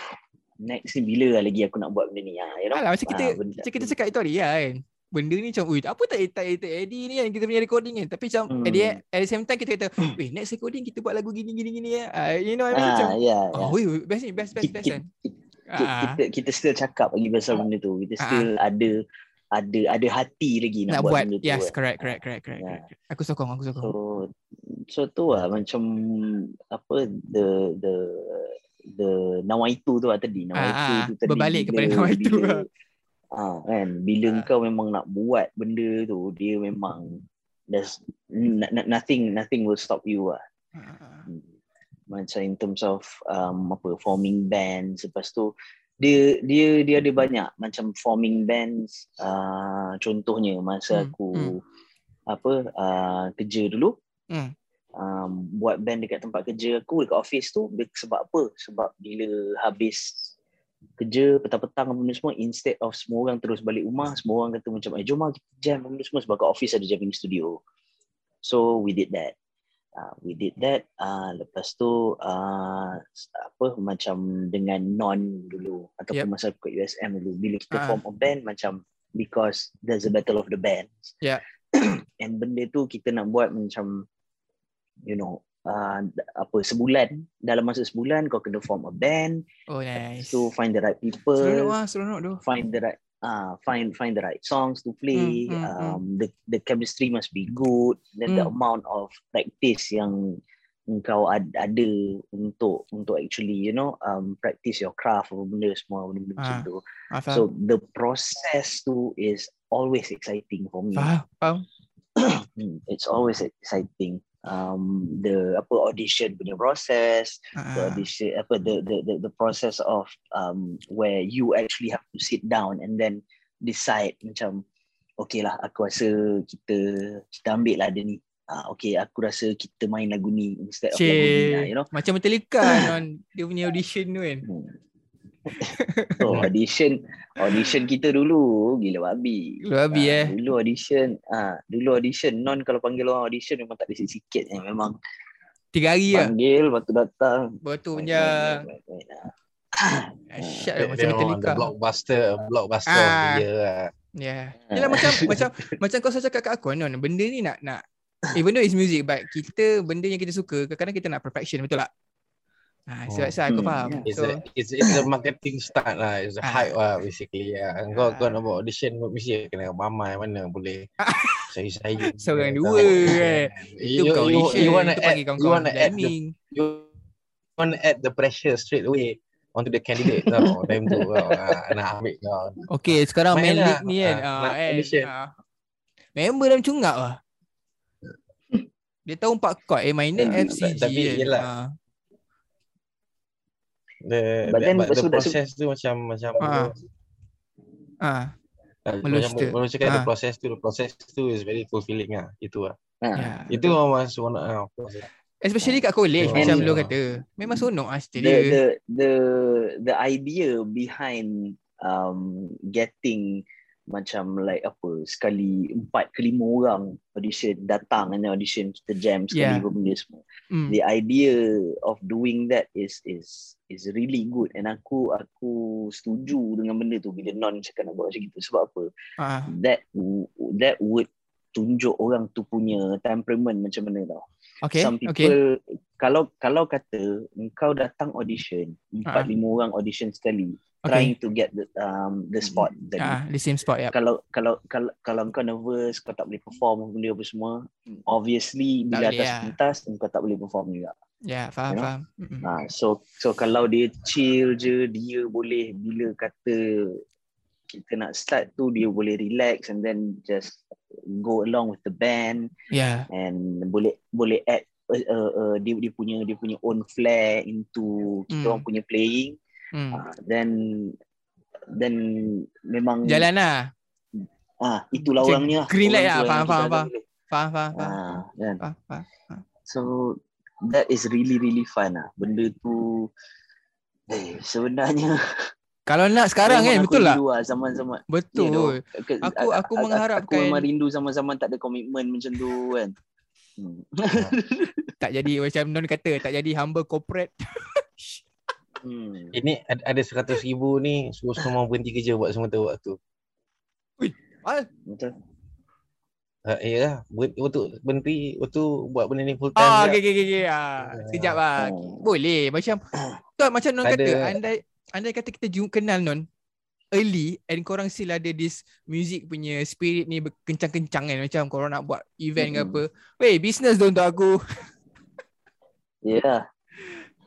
next ni bila lah lagi aku nak buat benda ni ah you know Alah, macam kita, Ah, benda- macam kita cakap itu hari lah kan. Benda ni macam, ui, apa tak tak tak edit ni kan kita punya recording kan. Tapi macam at, the, Hmm. at the same time kita kata, weh next recording kita buat lagu gini gini gini ya. Uh, you know I mean? Macam, ah ya ya oh, weh, best ni, best, best, best kan. kita, Ah, kita kita still cakap lagi pasal benda tu kita Ah. still ada ada ada hati lagi nak, nak buat, buat, benda tu yes, kan. correct, correct, correct, correct, Yeah. correct. Aku sokong, aku sokong. So so tu lah macam apa the the the nawaitu tu lah tadi nawaitu Ah, ah, tu tadi berbalik kepada nawaitu bila, lah. Ah kan bila Ah. kau memang nak buat benda tu dia memang there's n- n- nothing nothing will stop you lah Ah, macam in terms of um, apa forming bands lepas tu dia dia dia ada banyak macam forming bands uh, contohnya masa Hmm, aku hmm. apa uh, kerja dulu Hmm. um, buat band dekat tempat kerja aku dekat office tu dia- sebab apa sebab bila habis kerja petang-petang apa benda semua instead of semua orang terus balik rumah semua orang kata macam eh jom lah kita jam apa benda semua sebab kat office ada jamming studio so we did that uh, we did that uh, lepas tu uh, apa macam dengan non dulu ataupun Yep. masa kat USM dulu bila kita Ah. form a band macam because there's a battle of the bands Yeah. [coughs] and benda tu kita nak buat macam you know uh, apa sebulan dalam masa sebulan kau kena form a band Oh, nice. so find the right people Seronok lah, seronok tu. find the right uh, find find the right songs to play Hmm, hmm, um, the the chemistry must be good then the Hmm. amount of practice yang engkau ad, ada untuk untuk actually you know um, practice your craft apa benda semua benda, -benda macam Ah, tu Ah, faham. so the process tu is always exciting for me faham, faham. [coughs] It's always exciting um the apa audition punya process the Ah, audition apa the, the the the process of um where you actually have to sit down and then decide macam okay lah aku rasa kita kita ambil lah dia ni ah okay aku rasa kita main lagu ni instead of lagu ni Cik, lah, you know macam Metallica non [laughs] dia punya audition tu kan. Hmm. So [laughs] audition audition kita dulu gila babi Lu habis Ah, eh. Dulu audition, ah dulu audition non kalau panggil orang audition memang tak ada sikit-sikit eh. Memang Tiga hari lah. panggil waktu datang. Betul main, punya main, main. ah, Dia, lah macam dia Metallica. blockbuster, blockbuster Ah. year lah. Yeah. Yalah macam [laughs] macam macam kau cakap kat aku non benda ni nak nak even though it's music but kita benda yang kita suka kadang-kadang kita nak perfection betul tak? Ha, sebab Oh. saya aku Hmm, faham. yeah. It's So a it's it's a marketing start lah. It's a Ah. hype lah basically. Ya. Kau Ah. kau nak buat audition mesti kena ramai mana boleh. [laughs] Saya saya. [laughs] Seorang dua kan. itu You, bukan you, audition, you wanna itu add panggil you wanna add the you wanna add the pressure straight away onto the candidate tau. Time tu kau ah, nak ambil kau. Okay, sekarang main Main lah. league ni kan. Ah, Ah, nak kan. audition. Ah. Member dah cungap lah. [laughs] Dia tahu empat chord eh mainnya Hmm, FCG tapi kan. yelah. Ah. The But then but the process tu macam macam Ah. Ah, Uh, Melus macam tu. macam cakap the Ah. process tu the process tu is very fulfilling lah itu lah Ah. yeah. itu memang one uh, Especially kat college Oh. macam lu kata. Memang sonok lah cerita the dia. the the the idea behind um getting macam like apa sekali empat ke lima orang audition datang and audition kita jam sekali Yeah. benda semua Hmm. the idea of doing that is is is really good and aku aku setuju dengan benda tu bila non cakap nak buat macam gitu sebab apa Ah. that that would tunjuk orang tu punya temperament macam mana tau Okay. some Okay. people kalau kalau kata engkau datang audition empat Ah. lima orang audition sekali Okay. trying to get the um the spot tadi Ah, the same spot ya. kalau kalau kalau kalau kau nervous kau tak boleh perform benda apa semua obviously bila atas lah. pentas kau tak boleh perform juga Ya, faham, You know? faham. Mm-mm. Ha, so so kalau dia chill je, dia boleh bila kata kita nak start tu dia boleh relax and then just go along with the band Ya, and boleh boleh add uh, uh, uh, dia dia punya dia punya own flair into kita Hmm. orang punya playing hmm. uh, then then memang Jalan lah. ah itulah Macam orangnya green light lah, faham, faham, faham. Faham, faham, faham. ah kan Faham, faham. So that is really really fun lah. Benda tu eh sebenarnya [laughs] Kalau nak sekarang kan, aku betul lah zaman-zaman. Betul. Ya, doh. Ke- Aku- a- aku a- mengharapkan- aku memang rindu zaman-zaman tak ada komitmen macam tu kan. Hmm. [laughs] Tak jadi macam Non kata, tak jadi humble corporate. [laughs] hmm. Ini ada, ada 100 ribu ni suruh semua berhenti kerja buat sementara waktu. Ah, Betul. Uh, ya lah. Waktu berhenti, waktu buat benda ni full time. Ah, juga. okey okey okey. Ah, sekejap lah. Oh. Boleh macam [coughs] tu macam non kata andai andai kata kita jumpa kenal non early and korang still ada this music punya spirit ni kencang-kencang kan macam korang nak buat event ke Mm-mm. apa. Weh, business tu untuk aku. Ya. Yeah.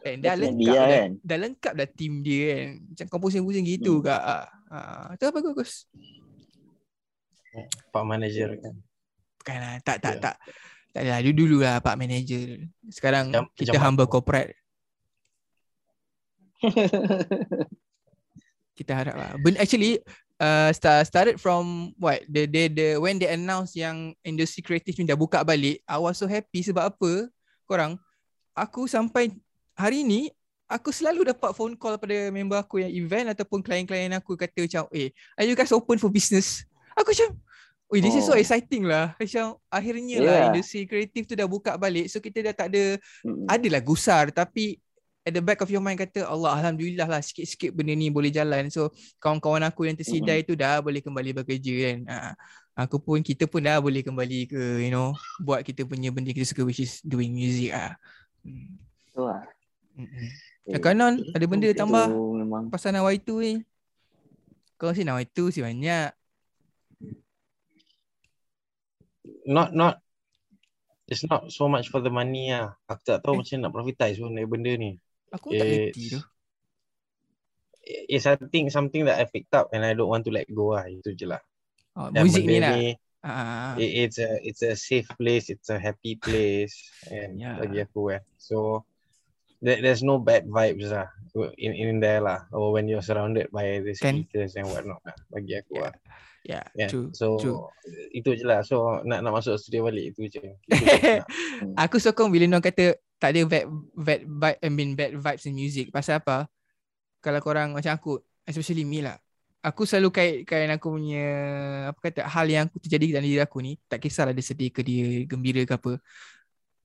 And dah lengkap lah dah, kan. dah lengkap dah team dia kan. Macam komposer-komposer gitu Hmm. ke. Ah, ah. tu apa bagus. Pak manager kan. Bukan lah. Tak, tak, Ya. tak. Tak adalah. Dulu-dulu lah Pak Manager. Sekarang Macam- kita macam humble corporate. [laughs] kita harap lah. But actually, uh, start, started from what? The, the, the, when they announce yang industry creative ni dah buka balik, I was so happy sebab apa? Korang, aku sampai hari ni, aku selalu dapat phone call pada member aku yang event ataupun klien-klien aku kata macam, eh, are you guys open for business? Aku macam, Ui, this is so Oh. exciting lah. Macam akhirnya lah Yeah. industri kreatif tu dah buka balik. So kita dah tak ada, Hmm. adalah gusar tapi at the back of your mind kata Allah Alhamdulillah lah sikit-sikit benda ni boleh jalan. So kawan-kawan aku yang tersidai tu dah boleh kembali bekerja kan. Ha, aku pun, kita pun dah boleh kembali ke, you know, buat kita punya benda kita suka which is doing music ah. Hmm. Tu lah. Mm-mm. Eh, Cakap non, ada benda itu tambah memang pasal Nawai tu ni. Kau si Nawai tu si banyak. Not, not, it's not so much for the money lah. Aku tak tahu Eh. macam nak profitize pun dari benda ni. Aku tak reti It's- tu. It's think something that I picked up and I don't want to let go lah. Itu je lah. Oh, Dan muzik ni lah. Ah, it, it's a it's a safe place, it's a happy place [laughs] and Yeah. bagi aku eh. So there, there's no bad vibes lah in in there lah. Or when you're surrounded by the speakers and whatnot lah bagi aku Yeah. lah. yeah, Yeah. true. So true. itu je lah. So nak nak masuk studio balik itu je. [laughs] Itu je aku. Aku sokong bila orang kata tak ada bad, bad vibe, I mean bad vibes in music. Pasal apa? Kalau korang macam aku, especially me lah. Aku selalu kaitkan aku punya apa kata hal yang aku terjadi dalam diri aku ni, tak kisahlah dia sedih ke dia gembira ke apa.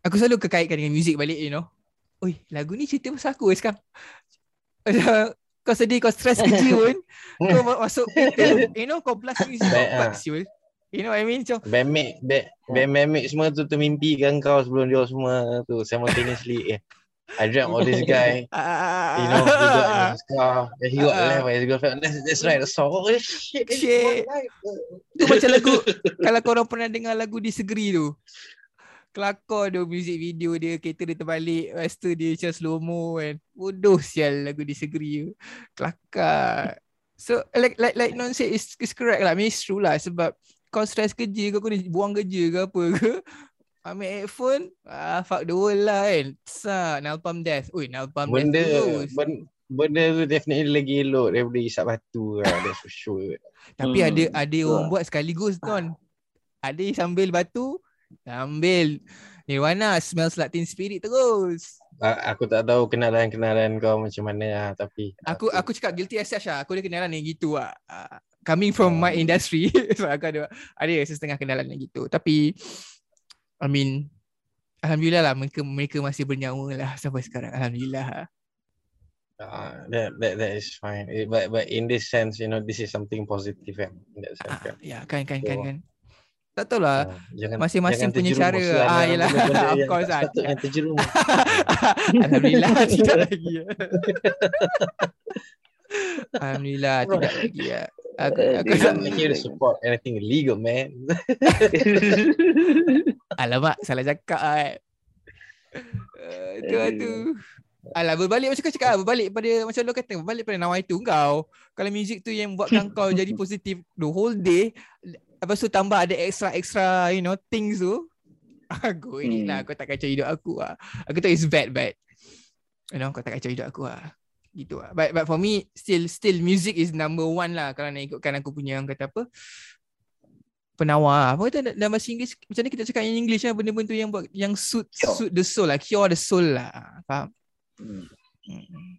Aku selalu kekaitkan dengan music balik, you know. Oi, lagu ni cerita pasal aku eh sekarang. [laughs] Kau sedih, kau stres kerja pun, [laughs] kau ma- masuk you know, kau blast music, kau buat ah. siul. You know what I mean? Macam, Bandmate, band, bandmate semua tu termimpikan kau sebelum dia semua tu simultaneously. Eh, I dreamt of this guy. [laughs] You know, he got in his car. He got Ah. left by his girlfriend. Let's write a song. Oh shit. Shit. Tu macam lagu Kalau korang pernah dengar lagu Disagree tu Kelakar tu music video dia Kereta dia terbalik Lepas tu dia macam slow mo kan Bodoh sial lagu Disagree tu Kelakar So like like like non say it's, it's correct lah I mean it's true lah Sebab kau stress kerja Kau kena buang kerja ke apa ke Ambil headphone ah, Fuck the world lah kan Sa, Nalpalm Death Ui Nalpalm Death Benda, terus benda, benda tu definitely lagi elok daripada isap batu lah. That's for sure. Tapi Hmm, ada ada orang buat sekaligus kan. Ada sambil batu, sambil Nirvana smells like teen spirit terus. Aku tak tahu kenalan-kenalan kau macam mana lah. Tapi Aku aku cakap guilty as charged lah. Aku ada kenalan yang gitu lah. Uh, coming from my industry. [laughs] so aku ada ada setengah kenalan yang gitu. Tapi I mean Alhamdulillah lah mereka mereka masih bernyawa lah sampai sekarang. Alhamdulillah. uh, that, that, that is fine. Eh, But, but in this sense, you know, this is something positive kan. In that sense Ah, kan. ya kan kan kan So, kan. Tak tahu lah. Ah, jangan, Masing-masing jangan punya cara. lah Ah, yelah. benda-benda [laughs] Of yang course lah. sepatutnya terjerumus. [laughs] Alhamdulillah tidak lagi. ya. Alhamdulillah tidak lagi ya. Aku, Eh, aku tak, not here to support anything illegal, man. [laughs] alamak salah cakap kan. Uh, tu lah tu. Alah berbalik macam kau cakap berbalik pada macam lo kata berbalik pada nawai tu kau. Kalau music tu yang buatkan kau [laughs] jadi positif the whole day lepas tu tambah ada extra extra you know things tu. Aku ini Hmm. lah kau tak kacau hidup aku lah. Aku tahu it's bad but you know kau tak kacau hidup aku lah. Gitu lah. But, but for me still still music is number one lah kalau nak ikutkan aku punya orang kata apa penawar. Apa kata dalam bahasa Inggeris macam ni kita cakap in English lah benda-benda tu yang buat yang suit Cure. suit the soul lah, cure the soul lah. Faham? Hmm. Mm.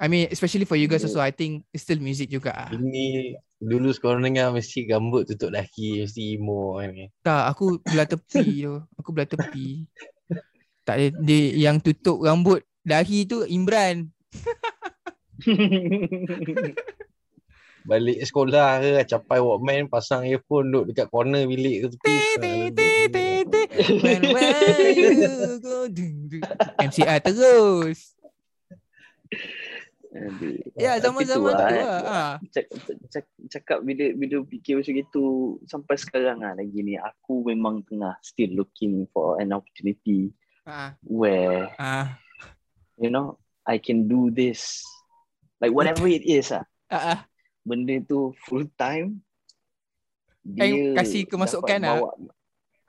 I mean especially for you guys Yeah. also I think it's still music juga ah. Ini dulu sekarang dengar mesti gambut tutup laki, mesti emo kan. Tak, aku belah tepi [laughs] tu. Aku belah tepi. Tak ada dia yang tutup rambut dahi tu Imran. [laughs] [laughs] Balik sekolah ke capai Walkman pasang earphone duduk dekat corner bilik ke tepi. [laughs] MCR [laughs] terus. Ya, zaman-zaman tu eh. lah. Ha. Cak, cak, cakap bila bila fikir macam itu sampai sekarang lah lagi ni aku memang tengah still looking for an opportunity Ha. where Ha. you know I can do this like whatever it is ah Ha. ha. benda tu full time Eh, kasih kemasukan lah.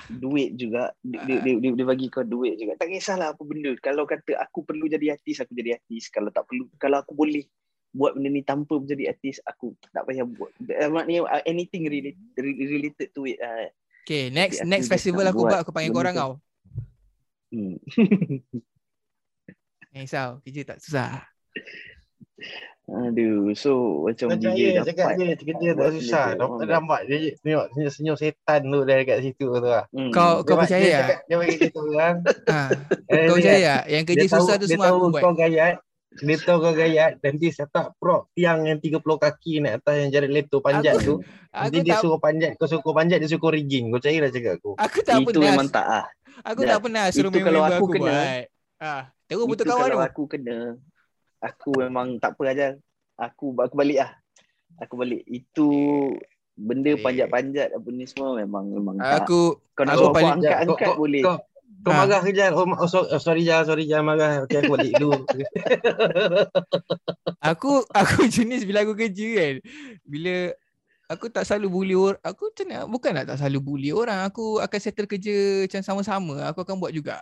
duit juga dia, dia, dia, dia, dia bagi kau duit juga tak kisahlah apa benda kalau kata aku perlu jadi artis aku jadi artis kalau tak perlu kalau aku boleh buat benda ni tanpa menjadi artis aku tak payah buat Eh, maknanya uh, anything related related to it uh, Okay, next next festival aku buat aku panggil korang tu. kau. hmm. Eh, risau. Kerja tak susah. [laughs] aduh so macam Macam dia dia cakap dapat dia kerja tak buat susah. tu. Nampak nampak dia tengok senyum-senyum setan tu dari kat situ tu lah. Hmm. Kau kau Dia- percaya dia tak? cakap- Dia bagi kita orang. Ha. eh, Kau dia- percaya tak? Yang kerja dia tahu- susah tu dia semua tahu aku buat. Kau gayat. Dia tahu kau gayat dan dia set up prop tiang yang 30 kaki naik atas yang jarak leto panjat Aku- tu. Aku Nanti dia tak suruh panjat, kau suruh panjat, dia suruh rigging. Kau percaya lah cakap aku. aku tak itu pernah. memang tak ah Aku tak pernah suruh Itu member aku, aku aku kena. buat. Ah, terus betul itu kawan kalau tu. aku kena aku memang tak apa aja aku aku balik ah aku balik itu benda panjat-panjat apa ni semua memang memang tak Aku kau nak aku suruh paling- angkat-angkat Kau- kau- boleh Kau, kau Ah. marah ke Jan? Oh, oh, so- oh, sorry Jan, sorry Jan marah. Okay, aku balik dulu. [laughs] aku aku jenis bila aku kerja kan. Bila aku tak selalu bully orang, aku macam mana? Bukan nak tak selalu bully orang. Aku akan settle kerja macam sama-sama. Aku akan buat juga.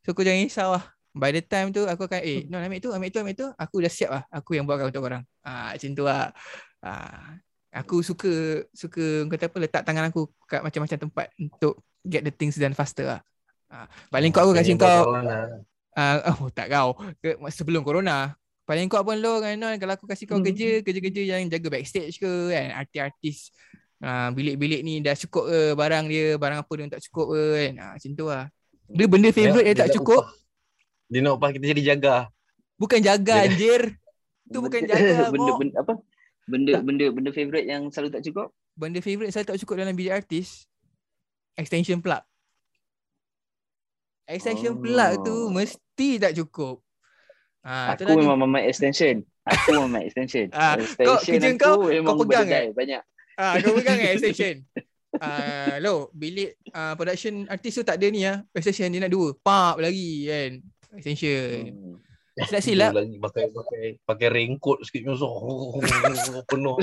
So kau jangan risau lah. By the time tu aku akan eh no ambil tu ambil tu ambil tu aku dah siap lah. Aku yang buatkan untuk orang. Ah macam tu lah. Ah aku suka suka kata apa letak tangan aku kat macam-macam tempat untuk get the things done faster lah. Ah, paling kau aku kasi kau Ah, oh tak kau. Sebelum corona. Paling kau pun lo kan non kalau aku kasih kau Hmm. kerja, kerja-kerja yang jaga backstage ke kan, artis-artis ah, bilik-bilik ni dah cukup ke barang dia, barang apa dia tak cukup ke kan. Ah, macam tu lah. Dia benda favourite dia, tak nak cukup, upah- Dia nak upah kita jadi jaga. bukan jaga anjir. Tu bukan jaga, [laughs] benda, benda apa benda benda benda favorite yang selalu tak cukup Benda favourite saya tak cukup dalam bilik artis. Extension plug. Extension Oh. plug tu mesti tak cukup. Ah, tu aku memang mamat extension aku mamat extension Ah, extension kerja aku kau, memang kau pegang berdedai banyak Ah, kau pegang kan [laughs] extension. Ah, lo, bilik ah, production artis tu tak ada ni ah. Extension dia nak dua. Pap lagi kan. Extension. Hmm. Silap silap. Lagi pakai pakai pakai raincoat sikit musuh. [laughs] Penuh. [laughs]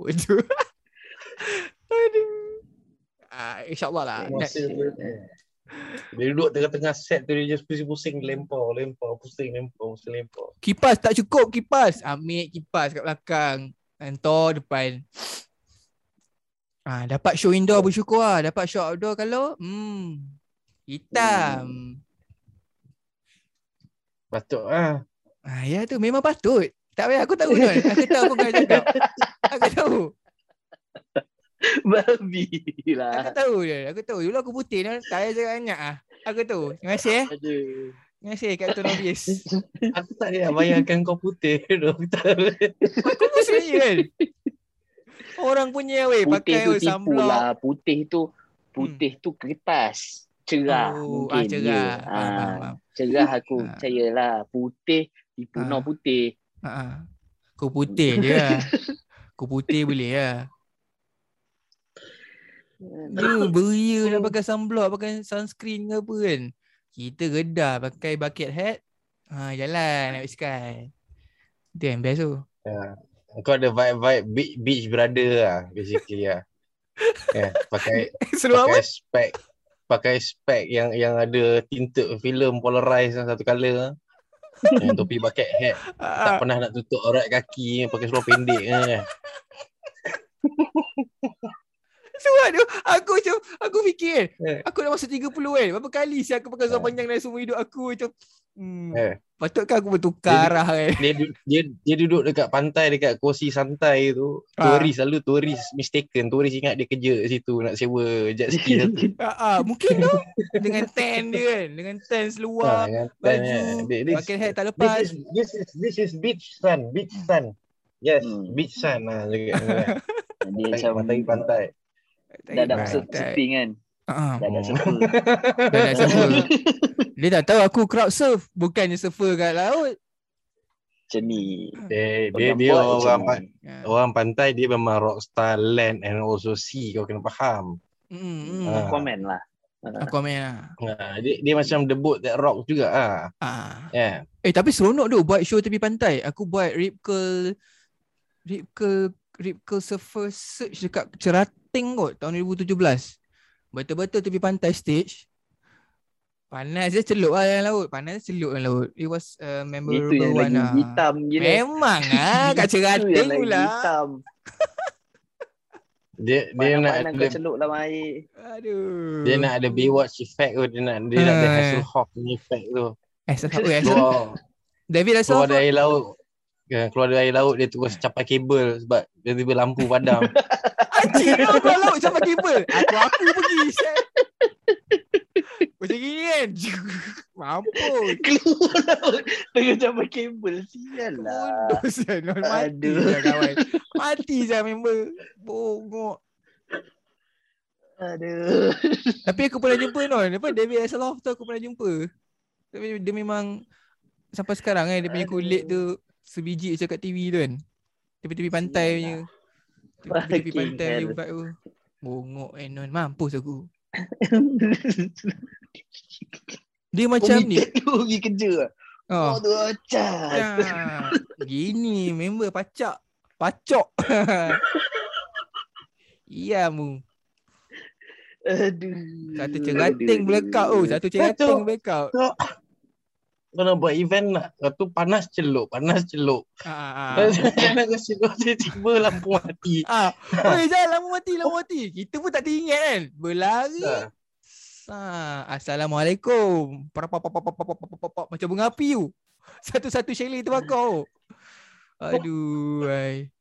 Waduh. Aduh. Ah, InsyaAllah lah. Tu, Dia duduk tengah-tengah set tu dia just pusing-pusing lempar, lempar, pusing, lempar, pusing, lempar. Kipas tak cukup kipas. Ambil kipas kat belakang. Hantar depan. Ah, dapat show indoor bersyukur lah. Dapat show outdoor kalau hmm, hitam. Patut ah. Ah, ya tu memang patut. Tak payah aku tahu Don. Aku tahu apa kau cakap. Aku tahu. babi Aku lah tahu je. Aku tahu. Dulu aku putih Don. Tak payah cakap banyak ah. Aku tahu. Terima kasih eh. aduh Terima kasih Captain Obvious. Aku tak ada bayangkan kau putih [laughs] tu. Aku pun sebenarnya kan. Orang punya weh putih pakai tu tipu sunblock. lah putih tu putih tu kertas cerah Oh, mungkin ah, cerah. dia. Faham, Ah, faham. cerah aku Ah. percayalah putih tipu Ah. no putih Ha ah. Kau putih je lah. Kau putih boleh lah. Dia beria nak pakai sunblock, pakai sunscreen ke apa kan. Kita redah pakai bucket hat. Ha, jalan nak sky. Itu yang best tu. Kau ada vibe-vibe beach, beach brother lah basically lah. Yeah, [laughs] pakai pakai apa? spek pakai spek yang yang ada tinted film polarized satu color. yang topi bucket hat tak Ah, [laughs] pernah nak tutup aurat kaki pakai seluar pendek kan. [laughs] Sebab tu aku macam aku fikir Eh. aku dah masuk 30 kan. Berapa kali sih aku pakai seluar Eh. panjang dalam semua hidup aku macam hmm, Eh. Patutkah aku bertukar Dia- arah kan? Dia, dia dia duduk dekat pantai dekat kursi santai tu. Ah. Turis selalu turis mistaken. Turis ingat dia kerja kat situ nak sewa jet ski satu. [laughs] Ah, ah, mungkin tu dengan tan dia kan, dengan tan Ha, seluar, dengan baju, tanya. This, this, pakai hat tak this lepas. is this is this is beach sun, beach sun. Yes, Hmm. beach sun lah juga. Dia Pantai, macam pantai pantai. dah dah Pantai. masuk surfing kan. Ah, Dah dah Hmm. surfer. [laughs] dah nak surfer. Dia dah tahu aku crowd surf, bukannya surfer kat laut. Macam ni. Dia dia, dia orang pan. Ya. orang pantai dia memang rockstar land and also sea kau kena faham. Hmm, hmm. Ah. Komen lah. Aku komen lah. Ha, dia, dia macam the boat that rock juga ah. Ah. Yeah. Eh tapi seronok tu buat show tepi pantai. Aku buat rip curl rip curl rip curl surfer search dekat Cerating kot tahun 2017. Betul-betul tepi pantai stage. Panas je celup lah dalam laut. Panas je celup dalam laut. It was a Itu memorable yang one lagi lah. hitam gila. Memang ah [laughs] kat Itu yang Cerating lagi pula. hitam. [laughs] Dia dia nak Pandang-pandang ada, celup dalam air. Aduh. dia nak ada Baywatch effect tu, dia nak dia nak ada Ah. Hasselhoff punya effect tu. Eh, so, oh, eh, Keluar [laughs] David keluar Hasselhoff dari air laut. Ya, keluar dari air laut dia terus capai kabel sebab tiba-tiba lampu padam. Anjing kau keluar laut sampai kabel. Aku aku pergi. Macam gini kan. [laughs] Mampus. Keluar laut. Tengah capai kabel. Sial lah. Saya non mati Aduh. je kawan. Mati je member. Bongok. Aduh. Tapi aku pernah jumpa non. Apa David Hasselhoff tu aku pernah jumpa. Tapi dia memang sampai sekarang kan dia punya kulit tu sebiji macam kat TV tu kan. Tepi-tepi pantai punya. Tepi-tepi Fucking pantai hell. vibe tu. Bongok eh non. Mampus aku. [laughs] Dia macam ni. Tu [laughs] pergi kerja. Oh. Oh, tu cas. Ya. Gini member pacak. Pacok. Iya [laughs] mu. Aduh. Satu cerating blackout oh, satu cerating blackout. Kau nak buat event nak. Kau tu panas celup, panas celup. Ah. ah, Nak kasi kau tiba-tiba lampu mati. ah. ah. Oi, jangan lama mati, lama mati. Kita pun tak teringat kan. Berlari. Ha. Ah, Assalamualaikum. Parapapapapapapapapap. Macam bunga api tu. Satu-satu chalet terbakar. Aduh. Ai.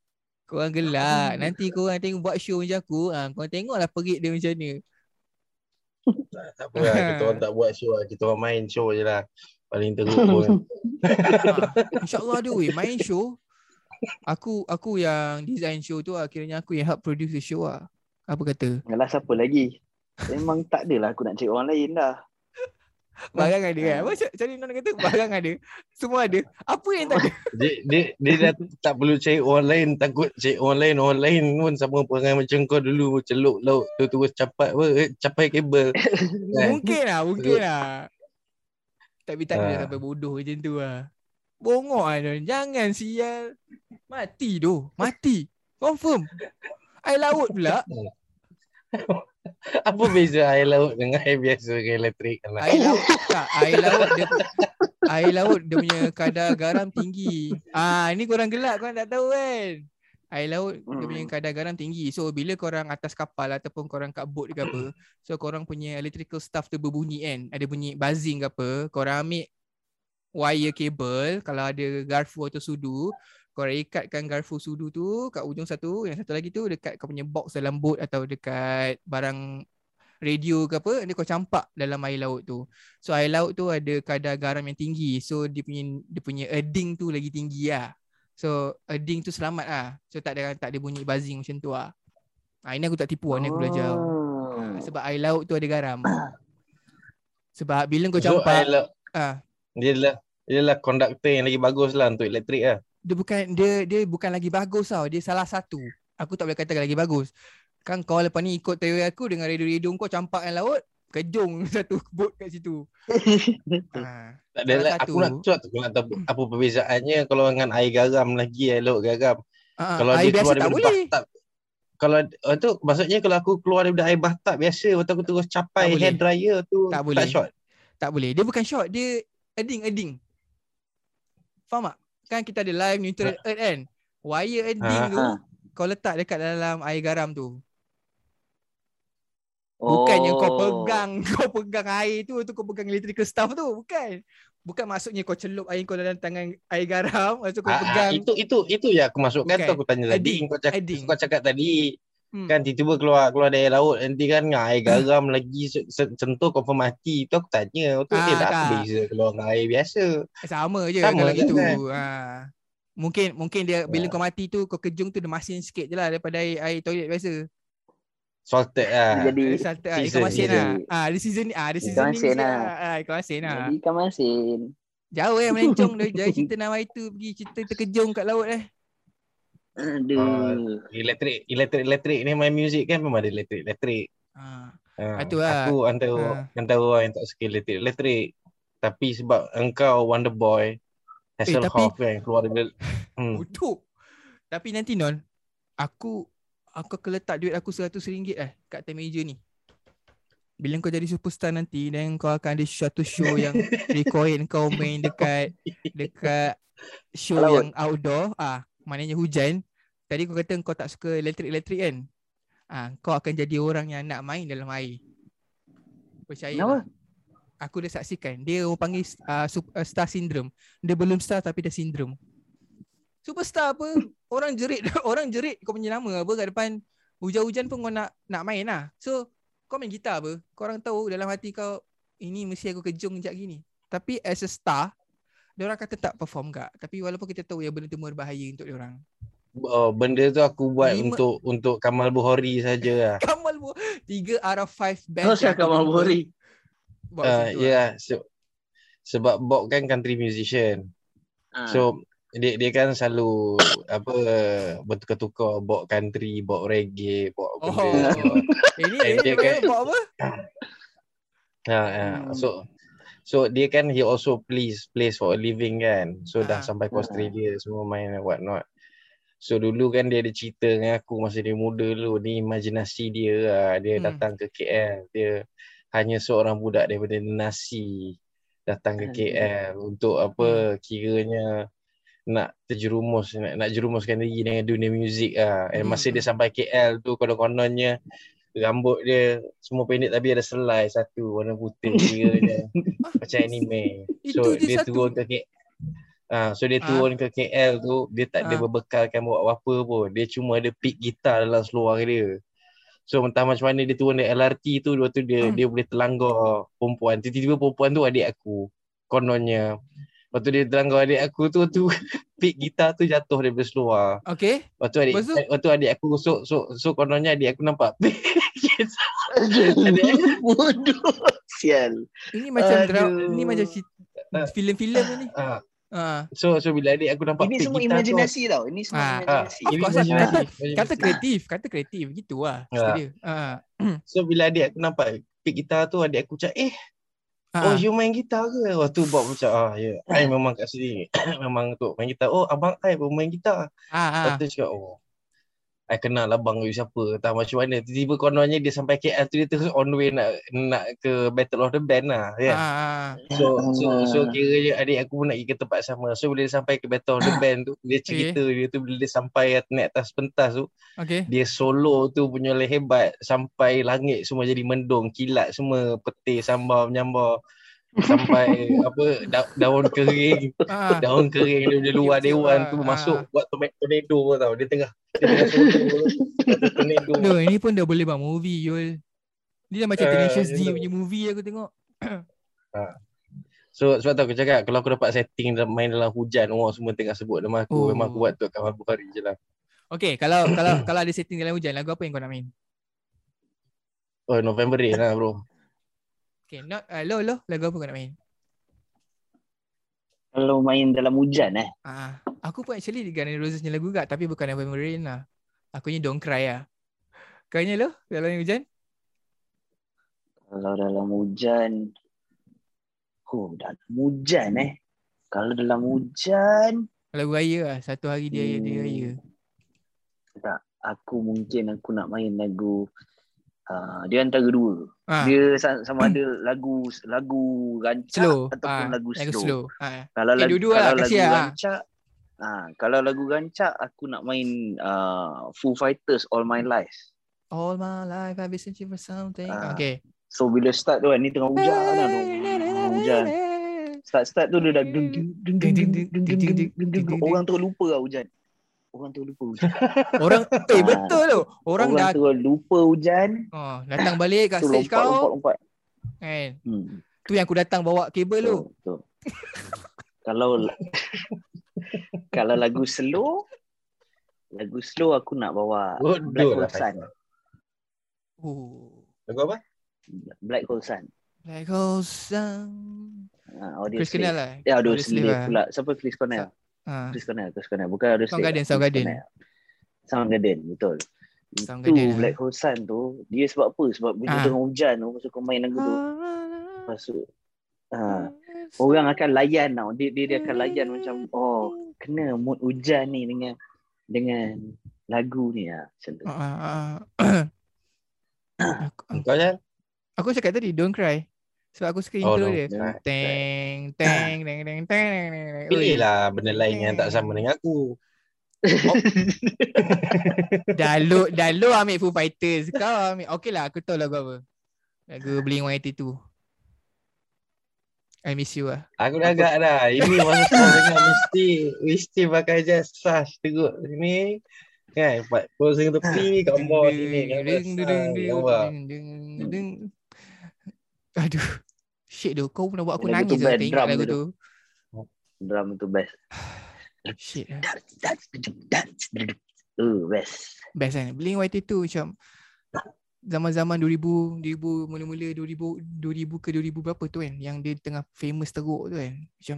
Korang gelak. Nanti korang tengok buat show macam aku. Ah, korang tengoklah perit dia macam mana. Tak apa lah, kita orang tak buat show lah. Kita orang main show je lah. Paling teruk [laughs] pun. Ah, [laughs] InsyaAllah ada weh main show. Aku aku yang design show tu akhirnya aku yang help produce the show lah. Apa kata? Yalah siapa lagi? Memang tak adalah aku nak cari orang lain dah. Barang ada kan? Macam ni nak kata barang ada. Semua ada. Apa yang tak ada? [laughs] Dia, dia, dia dah tak perlu cari orang lain. Takut cari orang lain. Orang lain pun sama perangai macam kau dulu. Celup laut. Tu terus capai apa? eh, Capai kabel. Kan? Mungkin lah, mungkin lah. Tapi tak ada Ah. sampai bodoh macam tu lah. Bongok lah Don. Jangan sial. Mati tu. Mati. Confirm. Air laut pula. [laughs] Apa beza air laut dengan air biasa ke elektrik? Air laut tak. Air laut dia air laut dia punya kadar garam tinggi. Ah ni korang gelak korang tak tahu kan. Air laut dia punya Hmm. kadar garam tinggi. So bila korang atas kapal ataupun korang kat boat ke apa, so korang punya electrical stuff tu berbunyi kan. Ada bunyi buzzing ke apa, korang ambil wire kabel kalau ada garfu atau sudu, korang ikatkan garfu sudu tu kat ujung satu, yang satu lagi tu dekat kau punya box dalam boat atau dekat barang radio ke apa, dia kau campak dalam air laut tu. So air laut tu ada kadar garam yang tinggi. So dia punya dia punya earthing tu lagi tinggi lah. So earthing tu selamat lah. So tak ada tak ada bunyi buzzing macam tu lah. Ha, ini aku tak tipu lah, ni aku belajar. Oh. Ha, sebab air laut tu ada garam. [coughs] Sebab bila kau So, air campak, laut, ah dia lah dia lah konduktor yang lagi bagus lah untuk elektrik lah. dia bukan dia dia bukan lagi bagus tau. Dia salah satu. Aku tak boleh katakan lagi bagus. Kan kau lepas ni ikut teori aku dengan radio-radio kau campak yang laut, kejung [laughs] satu bot kat situ. ha. [laughs] Tak ada lah. Aku nak cuat aku nak tahu apa perbezaannya kalau dengan air garam lagi air laut garam. Ha. kalau air dia biasa tak boleh. bathtub. Kalau oh, tu maksudnya kalau aku keluar daripada air bathtub biasa waktu aku terus capai Tak boleh. hair dryer tu Tak boleh. tak shot. Tak boleh. Dia bukan short, dia eding-eding. Faham tak? Kan kita ada live neutral earth kan. Wire eding Ha, tu ha. kau letak dekat dalam air garam tu. Kau Oh. pegang, [laughs] kau pegang air tu, tu kau pegang electrical stuff tu. Bukan. Bukan maksudnya kau celup air kau dalam tangan air garam, lepas tu kau Ah, ah, pegang. itu itu itu ya aku masukkan Bukan. tu aku tanya tadi kau cakap adding. kau cakap tadi Hmm. kan tiba-tiba keluar keluar dari laut nanti kan dengan air garam lagi se- se- sentuh confirm mati tu aku tanya tu Ah, dia tak beza keluar dengan air biasa Sama je Sama kalau je gitu. kan? Ha. Mungkin mungkin dia bila Ya. kau mati tu kau kejung tu dia masin sikit je lah daripada air, air toilet biasa. Salted lah Jadi salted lah. Ikan season, masin season. lah. Ah, dia season ah, dia Ikan seasoning masin sikit lah. lah. Ah, ikan masin lah. Jadi ikan masin. Jauh eh melencong dari, dari [laughs] cerita nama itu pergi cerita terkejung kat laut eh. Aduh. elektrik elektrik elektrik ni main music kan memang ada elektrik elektrik Ha. ha. Itu lah. aku antara Ha. antara orang yang tak suka elektrik elektrik tapi sebab engkau Wonder Boy Hasselhoff kan keluar dari [laughs] hmm. Tapi nanti non aku aku akan letak duit aku RM100 eh kat atas meja ni. Bila kau jadi superstar nanti dan kau akan ada satu show yang [laughs] record kau main dekat dekat show Laut. yang outdoor ah maknanya hujan. Tadi kau kata kau tak suka elektrik-elektrik kan? Ah kau akan jadi orang yang nak main dalam air. Percaya. Kenapa? Aku dah saksikan. Dia orang panggil uh, star syndrome. Dia belum star tapi dah sindrom. Superstar apa? Orang jerit, [laughs] orang jerit kau punya nama apa kat depan hujan-hujan pun kau nak nak main lah. So kau main gitar apa? Kau orang tahu dalam hati kau ini mesti aku kejung sekejap gini. Tapi as a star, dia orang akan tetap perform gak. Tapi walaupun kita tahu yang benda tu berbahaya untuk dia orang. oh, benda tu aku buat Lima- untuk untuk Kamal Buhori saja lah [laughs] Kamal bu 3 out of 5 band. Kau cakap Kamal Buhori. Buat uh, ya lah. yeah, so, sebab Bob kan country musician Ah. So dia dia kan selalu apa bertukar-tukar bawa country, bawa reggae, bawa Oh. benda. Ini [laughs] Eh, ini dia dia kan- buat apa? [laughs] Ha, ha. So so dia kan he also plays plays for a living kan. So dah Ah. sampai ke Ah. Australia semua main and what not. So dulu kan dia ada cerita dengan aku masa dia muda dulu ni imajinasi dia lah. Dia Hmm. datang ke KL. Dia hanya seorang budak daripada Nasi datang ke Aduh. KL untuk apa kiranya nak terjerumus nak, nak jerumuskan diri dengan dunia muzik ah. And Hmm. masa dia sampai KL tu konon-kononnya rambut dia semua pendek tapi ada selai satu warna putih [laughs] kiranya macam anime. Itu So je dia satu. turun ke KL. Ah, so dia Ah. turun ke KL tu dia tak ada Ah. berbekalkan bawa apa-apa pun. Dia cuma ada pick gitar dalam seluar dia. So entah macam mana dia turun dari LRT tu waktu dia Hmm. dia boleh terlanggar perempuan. Tiba-tiba perempuan tu adik aku. Kononnya. Waktu dia terlanggar adik aku tu tu [laughs] pick gitar tu jatuh daripada seluar. Okay. Lepas tu adik Lepas tu? waktu adik aku so so so kononnya adik aku nampak [laughs] Aduh. Bodoh. Sial. Ini macam drama, ini macam ci- filem-filem ni. Ah, Ha. so so bila adik aku nampak Ini pick semua gitar tu, imajinasi tau. Ini semua Ah. imajinasi. Of Ini course lah, imajinasi. kata, kata kreatif, kata kreatif gitu lah. Ya. Cerita dia. Ha. So bila adik aku nampak pick gitar tu adik aku cakap eh Ha. oh you main gitar ke? Waktu Bob macam ah ya yeah. I memang kat sini [coughs] memang tu main gitar. Oh abang I pun main gitar. Ha. ha. Lepas tu cakap oh I kenal abang you siapa tak macam mana tiba-tiba kononnya dia sampai KL tu dia terus on way nak nak ke Battle of the Band lah Ha. kan. ha. So so Ah. so kiranya adik aku pun nak pergi ke tempat sama. So bila dia sampai ke Battle of the Band tu dia [laughs] cerita dia tu bila dia sampai naik atas pentas tu Okay. dia solo tu punya oleh hebat sampai langit semua jadi mendung kilat semua peti sambar menyambar sampai apa da- daun kering Ha. daun kering dia luar dewan tu Ah. masuk buat tornado tornado tau dia tengah dia tengah tornado Aduh, ini pun dah boleh buat movie Yul. Dia dah macam Ah, Tenacious D punya movie aku tengok. so sebab tu aku cakap kalau aku dapat setting main dalam hujan orang semua tengah sebut nama aku Oh. memang aku buat tu kawan Bukhari je lah Okay, kalau kalau [coughs] kalau ada setting dalam hujan, lagu apa yang kau nak main? oh November Rain lah bro Okay, not uh, lo lo lagu apa kau nak main? Kalau main dalam hujan eh. Ah, aku pun actually Guns N' Roses punya lagu gak tapi bukan November Rain lah. Aku ni Don't Cry lah. Kau ni lo dalam hujan? Kalau dalam hujan. Oh, dalam hujan eh. Kalau dalam hujan, Lagu raya lah. Satu hari dia dia Hmm. raya. tak. Aku mungkin aku nak main lagu uh, dia antara dua. Ha. Dia sama ada lagu lagu rancak slow. ataupun ha. lagu slow. Lagu slow. Ha. Kalau, eh, lagu, kalau lah. lagu rancak ha. Ha. kalau lagu rancak aku nak main uh, Foo Fighters All My Life. All my life I've been searching for something. Ha. Okay. So bila start tu kan ni tengah hujan kan tu. Ha, hujan. Start start tu dia dah orang tu lupa lah hujan. Orang tu lupa hujan. [laughs] Orang eh Ah. betul tu. Orang, dah tu lupa hujan. oh, datang balik kat stage lompat lompat kau. lompat. Kan. Hmm. Tu yang aku datang bawa kabel tu. Betul, kalau [laughs] kalau lagu slow lagu slow aku nak bawa Bodoh Black Hole lah, Sun. Oh. Lagu apa? Black Hole Sun. Like oh sun. Ha, audio Chris kenal lah. Ya, audio Audio Slave Slave lah. pula. Siapa Chris Cornell? Ah. Chris Cornell, Chris Cornell. Bukan audio Slave. Soundgarden, Chris Soundgarden. Cornell. Soundgarden, betul. Soundgarden Itu lah. Black Hole Sun tu, dia sebab apa? Sebab bila Ah. tengah hujan tu, masa kau main lagu tu, Ah. lepas tu, ha, orang akan layan tau. Dia, dia, dia akan layan macam, oh, kena mood hujan ni dengan dengan lagu ni lah. Macam tu. Ah, ah, ah. aku, Kau Jan? aku cakap tadi don't cry. Sebab aku suka Oh, intro no. dia. Ah. Teng teng teng teng teng teng. teng. Pilih Oi, lah benda lain yang tak sama dengan aku. Lu dah lu ambil Foo Fighters. Kau ambil. Okey lah aku tahu lagu apa. Lagu Blink-182. I miss you lah. Aku dah agak dah. Ini masa kau dengar mesti mesti pakai just sash teruk sini. Kan, buat posing tepi, gambar sini, gambar gambar. ding, ding, ding. Aduh. Shit tu. Kau pernah buat aku Lagu tu nangis lah ingat drum lagu tu. Drum tu best. Shit lah. Uh, best. Best kan Blink YT tu macam Zaman-zaman 2000 2000 mula-mula 2000 2000 ke 2000 berapa tu kan Yang dia tengah famous teruk tu kan Macam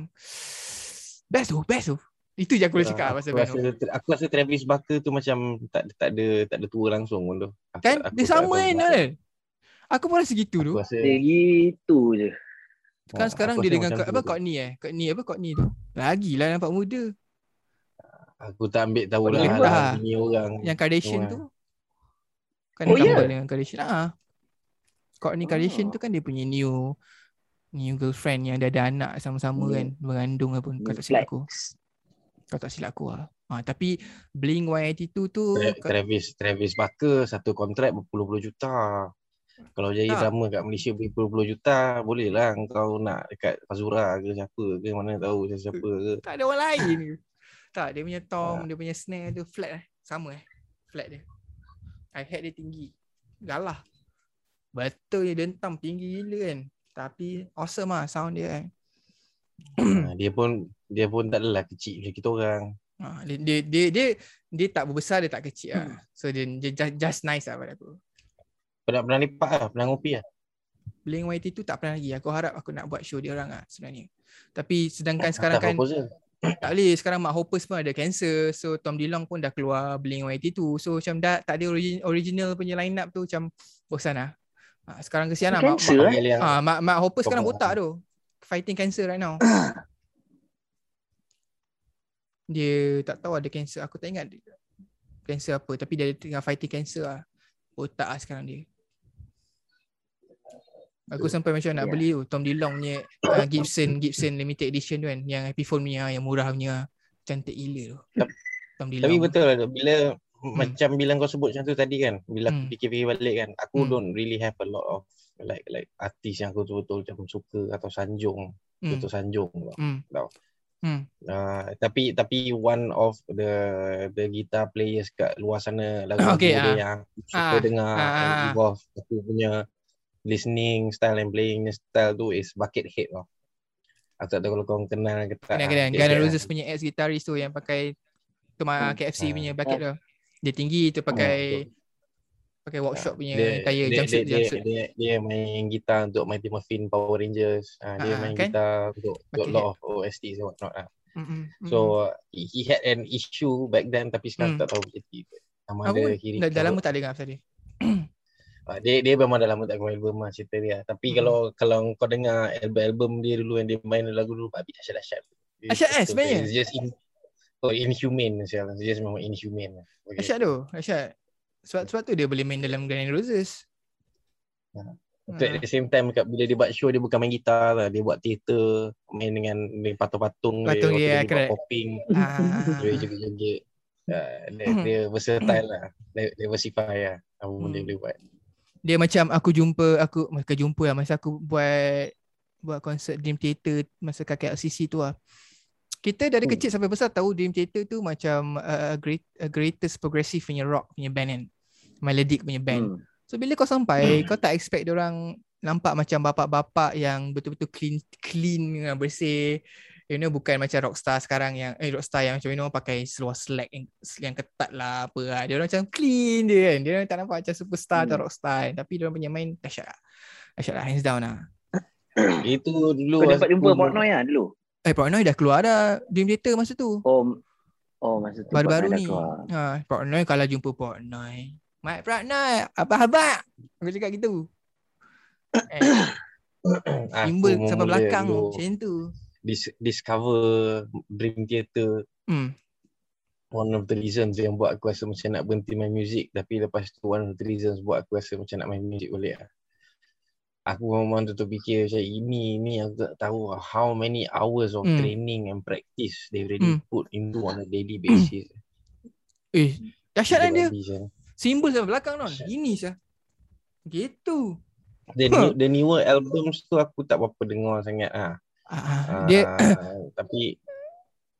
Best tu Best tu Itu je aku boleh cakap pasal aku rasa, tu aku rasa Travis Barker tu macam tak tak ada tak ada tua langsung pun tu. Aku, Kan aku Dia tak sama kan Aku pun rasa gitu tu Aku rasa Dia gitu je. Kan ah, sekarang dia dengan Kak- apa tu tu. Courtney eh Courtney apa Courtney tu Lagilah nampak muda Aku tak ambil tahu lah dalam ini orang. Yang Kardashian Orang. tu Kan Oh, ya? dengan Kardashian ah. Courtney Oh. Kardashian tu kan dia punya new New girlfriend yang dah ada anak sama-sama Hmm. kan Mengandung apa Kau tak silap aku Kau tak silap aku lah ha, Tapi Blink 182 tu Tra- kau- Travis Travis Barker satu kontrak berpuluh-puluh juta. Kalau jadi Tak. drama kat Malaysia berpuluh-puluh juta, boleh lah kau nak dekat Fazura ke siapa ke mana tahu siapa ke. [laughs] Tak ada orang lain ke Tak dia punya Ah. tom Dia punya snare tu flat eh Sama eh Flat dia Hi-hat dia tinggi Galah Betul dia dentam tinggi gila kan Tapi awesome lah sound dia kan Ha, dia pun dia pun tak adalah kecil macam kita orang. Ha, dia, dia, dia, dia, dia tak berbesar, dia tak kecil Hmm. lah. So dia, dia just, just nice lah pada aku. Pernah pernah lipat lah, pernah ngopi lah. Blink YT tu tak pernah lagi. Aku harap aku nak buat show dia orang lah sebenarnya. Tapi sedangkan sekarang kan proposal. [coughs] tak boleh. Sekarang Mark Hoppers pun ada cancer. So Tom DeLonge pun dah keluar Blink YT tu. So macam dah tak ada origin, original punya line up tu macam bosan lah. Ha, sekarang kesian lah. Mark, eh? Ha, Mark, Mark Hoppers sekarang botak tu. Fighting cancer right now. [coughs] Dia tak tahu ada cancer. Aku tak ingat dia- cancer apa. Tapi dia tengah fighting cancer lah. Botak lah sekarang dia. Aku sampai macam nak Yeah. beli tu Tom DeLonge punya uh, Gibson Gibson limited edition tu kan yang Epiphone punya yang murah punya cantik gila tu. Tom Tapi DeLonge. betul lah tu, bila macam bila kau sebut macam tu tadi kan, bila aku Hmm. fikir-fikir balik kan, aku Hmm. don't really have a lot of like like artis yang aku betul-betul macam suka atau sanjung, Hmm. betul sanjung tau. Hmm. Tau. Hmm. Uh, tapi tapi one of the the guitar players kat luar sana lagu [coughs] Okay, dia ah. yang aku suka Ah, dengar and ah. evolve aku punya listening style and playing style tu is Buckethead tau. Aku tak tahu kalau kau kenal ke tak. Kena kena Dia- Guns N' dia- Roses punya ex guitarist tu yang pakai Tuma Hmm. KFC Ah. punya bucket tu. Dia tinggi tu pakai pakai workshop punya dia, tayar dia, jumpsuit dia, jumpsuit. dia, dia, dia main gitar untuk Mighty Morphin Power Rangers. Ha, dia Ah, main kan? gitar untuk, untuk lot of OST and whatnot. Ha. Mm-mm. So uh, he, had an issue back then tapi sekarang Hmm. tak tahu jadi. Sama aku ada pun he dah, dah lama tak dengar pasal dia. Ah, dia dia memang dah lama tak keluar album lah cerita dia. Tapi Hmm. kalau kalau kau dengar album-album dia dulu yang dia main lagu dulu babi dahsyat-dahsyat. Dia- Dahsyat, eh, sebenarnya? It's just in, oh, inhumane sial. It's just memang inhumane. Okay. Asyad tu, Asyad. Sebab sebab tu dia boleh main dalam N' Roses. Ha. Ha. But at the same time kat bila dia buat show dia bukan main gitar lah. Dia buat teater, main dengan, dengan patung-patung Patung dia, dia. Waktu correct. buat popping, Ah. [laughs] dia joget-joget. Uh, dia, Hmm. dia versatile lah. Dia diversify lah. Apa pun dia Hmm. boleh buat. Dia macam aku jumpa aku masa jumpa lah masa aku buat buat konsert Dream Theater masa kakek LCC tu lah. Kita dari Hmm. kecil sampai besar tahu Dream Theater tu macam uh, great uh, greatest progressive punya rock punya band kan. Melodic punya band. Hmm. So bila kau sampai kau tak expect orang nampak macam bapak-bapak yang betul-betul clean clean bersih. You know bukan macam rockstar sekarang yang eh rockstar yang macam you know pakai seluar slack yang, yang ketat lah apa lah. Dia orang macam clean dia kan. Dia orang tak nampak macam superstar atau Hmm. rockstar kan. Tapi dia orang punya main dahsyat lah. Dahsyat lah hands down lah. [coughs] Itu dulu Kau dapat jumpa Portnoy lah dulu? Eh Portnoy dah keluar dah Dream Theater masa tu. Oh, oh masa tu Baru-baru ni. Ha, Portnoy kalau jumpa Portnoy. Mat Portnoy, apa khabar? Aku cakap gitu. [coughs] Eh, [coughs] timbul sampai belakang dulu macam tu. Dis- discover Dream Theater Hmm. one of the reasons yang buat aku rasa macam nak berhenti main music tapi lepas tu one of the reasons buat aku rasa macam nak main music balik lah. Aku memang tu fikir macam ini ni aku tak tahu how many hours of Hmm. training and practice they already Hmm. put into on a daily basis. Eh, dahsyat kan dia. Babi, Syah. Simbol sampai belakang non. Ini sah. Gitu. The, new, [laughs] the newer albums tu aku tak berapa dengar sangat ah. Ah, dia Ah, [coughs] tapi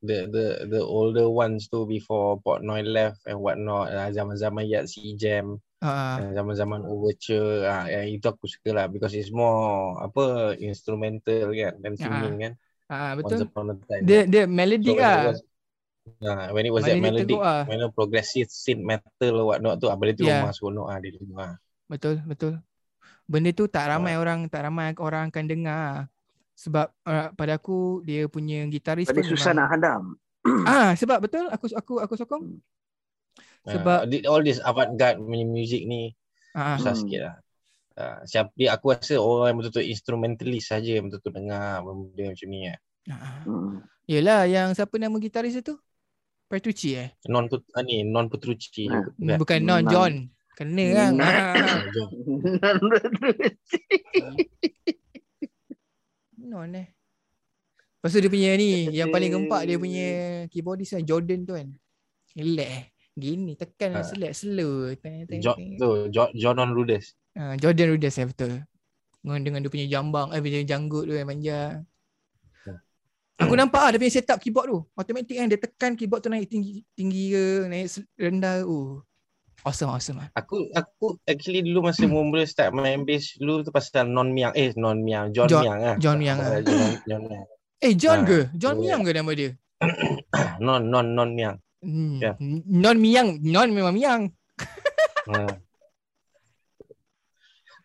the the the older ones tu before Portnoy left and whatnot ah, zaman-zaman Yat Si Jam ah, uh, zaman-zaman Overture ah, yang itu aku suka lah because it's more apa instrumental kan dan singing kan ah, once betul. time Dia dia melodic when it ah. was- Ah, when it was that Melodic melodic, teruk ah. when it progressive synth metal or whatnot tu, ah, benda tu Yeah. memang seronok ah dia dulu ah. Betul, betul. Benda tu tak ramai orang tak ramai orang akan dengar. Sebab uh, pada aku dia punya gitaris Tapi pun susah nak memang- hadam. [clears throat] Ah, sebab betul aku aku aku sokong. Sebab- Ah, all this avant-garde punya music ni Ah, susah Hmm. sikit lah. Uh, siapa dia aku rasa orang yang betul-betul instrumentalist saja yang betul-betul dengar benda macam ni lah. ah. Hmm. Yelah yang siapa nama gitaris itu? Petrucci eh? Non put, ah, ni non Petrucci. Ah. bukan? Bukan non. John. Kena kan? Non. [laughs] [laughs] [laughs] Ah, Non eh. Lepas tu dia punya ni yang paling gempak dia punya keyboardist kan Jordan tu kan. Relax eh. Gini tekan Ah. select slow. Teng, teng, John teng. tu John, John on Rudes. Ah, Jordan Rudess eh betul. Dengan, dengan dia punya jambang, eh punya janggut tu yang manja. Hmm. Aku nampak ah dia punya setup keyboard tu. Automatic kan dia tekan keyboard tu naik tinggi tinggi ke, naik rendah. Oh. Awesome, awesome ah. Aku aku actually dulu masa [clears throat] mula start main bass dulu tu pasal Non Miang eh Non Miang John, John- Miang ah. John Miang, ah. John, John Miang. Eh John Ah, ke? John oh, Miang ke nama dia? [clears throat] Non Non Non Miang. Hmm. Ya. Non Miang, non memang Miang. Ha. [laughs]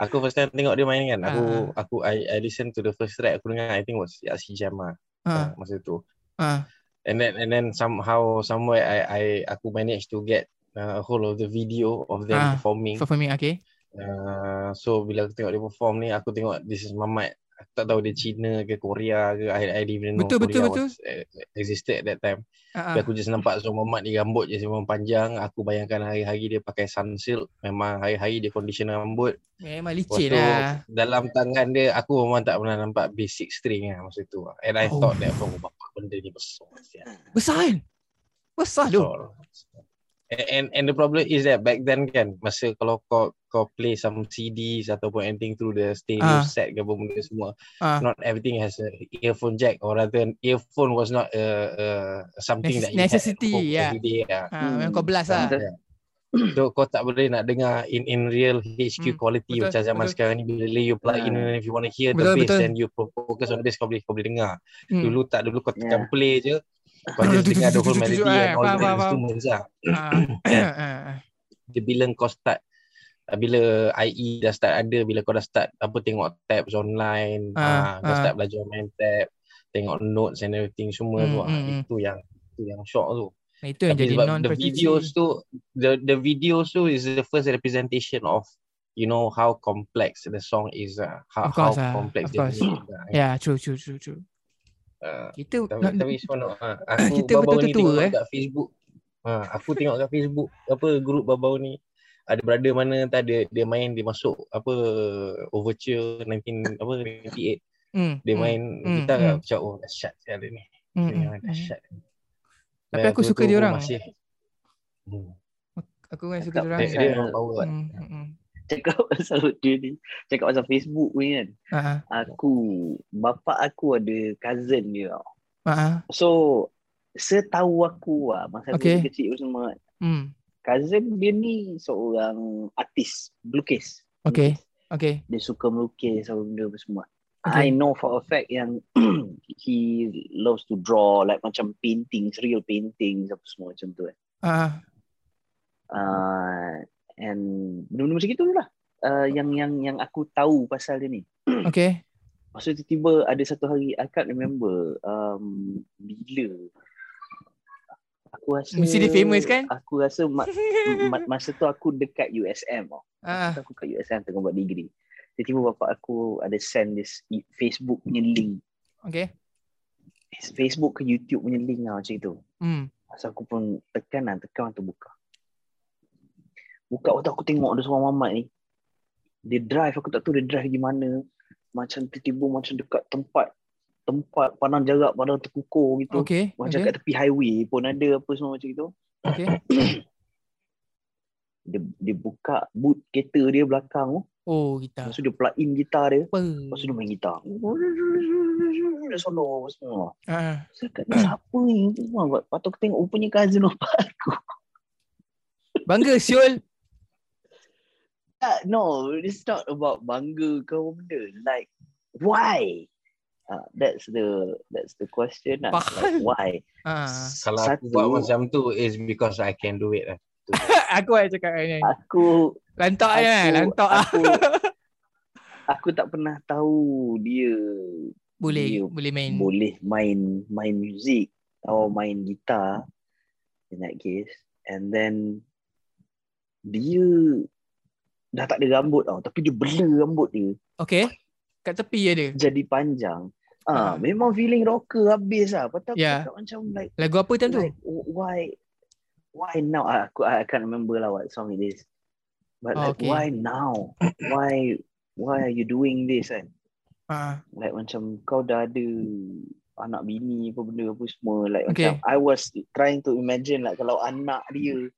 Aku first time tengok dia main kan. Aku Ah. aku I, I listen to the first track aku dengar I think was Yaksi Jam lah Ah, uh, masa tu. ah. And then and then somehow somewhere I I aku managed to get uh, a hold of the video of them Ah, performing. Performing okay. Uh, so bila aku tengok dia perform ni aku tengok this is Mamat. Aku tak tahu dia Cina ke Korea ke I, I didn't even know Betul, betul, Korea was, uh, existed at that time. Ah. aku just nampak so Mamat ni rambut je memang panjang. Aku bayangkan hari-hari dia pakai sunsilk. Memang hari-hari dia condition rambut. Memang licin lah. dalam tangan dia aku memang tak pernah nampak basic string lah masa tu. And I Oh. thought that oh bapak benda ni besar. Besar kan? Besar tu. Besar. And, and and the problem is that back then kan masa kalau kau kau play some CDs ataupun anything through the stereo Ah. set ke apa benda semua Ah. not everything has a earphone jack or rather an earphone was not a, a something Necess- that you necessity, had yeah. every day lah. Ah, Hmm. memang kau blast lah. So kau tak boleh nak dengar in in real HQ Hmm, quality betul, macam zaman betul. sekarang ni bila you plug in Ah. and if you want to hear the Betul, bass betul. then you focus on the bass kau boleh kau boleh dengar. Hmm. Dulu tak dulu kau tekan Yeah. play je kau just dengar the whole melody Eh, and all the instruments lah. Ah, ah, ah. Dia bila kau start ah, bila IE dah start ada bila kau dah start apa tengok tabs online Ah, ah, kau start belajar main tab tengok notes and everything semua tu Hmm, hmm, itu yang itu yang shock tu Nah, itu yang Tapi jadi non the videos tu the the videos tu is the first representation of you know how complex the song is uh, how, course how ah, complex of course. is, uh, Ya, true true true true. Uh, Kita tapi, nak- tapi seronok ah. [clears throat] Aku Kita ni tengok tua, eh. kat Facebook. Ha, aku tengok kat Facebook apa grup baru ni ada brother mana tak ada dia main dia masuk apa overture 19 apa 98 hmm, dia hmm, main hmm, gitar hmm. macam oh dahsyat sekali ni. memang hmm. dahsyat. Tapi aku tu- suka tu dia orang. Masih, hmm. Aku kan suka dia orang. Dia, memang power. kan. Hmm, hmm. Cakap [laughs] pasal dia ni. Cakap pasal Facebook ni kan. Ah, Aku, bapak aku ada cousin dia tau. ah. So, setahu aku lah, masa Okay. aku kecil semua, Hmm. cousin dia ni seorang artis, melukis. Okay. Okay. Dia suka melukis apa benda apa semua. Okay. I know for a fact yang [clears throat] he loves to draw like macam paintings, real paintings apa semua macam tu kan. Ah, ah. Uh, and benda-benda macam gitu lah. Uh, yang yang yang aku tahu pasal dia ni. Okay. Masa tu tiba ada satu hari I can't remember um, bila aku rasa Mesti dia famous kan? Aku rasa ma- [laughs] ma- masa tu aku dekat USM tau. Ah, Masa tu aku kat USM tengah buat degree. Tiba-tiba bapak aku ada send this Facebook punya link. okay. Facebook ke YouTube punya link lah macam tu. Hmm. Masa aku pun tekan lah, tekan tu buka. Buka waktu aku tengok ada seorang mamat ni. Dia drive, aku tak tahu dia drive di mana. Macam tiba-tiba macam dekat tempat tempat pandang jarak, pandang terkukur gitu. Okay. Macam Okay. kat tepi highway pun ada apa semua macam itu. Okay. [coughs] Dia, dia buka boot kereta dia belakang tu. Oh, kita. Lepas tu dia plug in gitar dia. Apa? Lepas tu dia main gitar. Dia solo apa semua. Ah, Saya kata siapa ni? Lepas tu aku tengok rupanya cousin bapak aku. bangga Syul. Uh, no, it's not about bangga ke apa benda. Like, why? Uh, that's the that's the question lah. Like, why? Ah. Kalau aku buat macam tu is because I can do it lah. [laughs] aku ada cakap ni. Aku Lantak je kan? aku, Lantak ah. aku, [laughs] aku tak pernah tahu dia Boleh, dia boleh main. boleh main main muzik atau main gitar in that case and then dia dah tak ada rambut tau tapi dia bela rambut dia Okay. Kat tepi je dia. jadi panjang Ah. ah memang feeling rocker habis lah patut aku cakap macam like Lagu apa time tu? like why why now Ah, aku I can't remember lah what song it is but Oh, like okay. why now why why are you doing this kan Ah. like macam kau dah ada anak bini apa benda apa semua like Okay. macam I was trying to imagine like kalau anak dia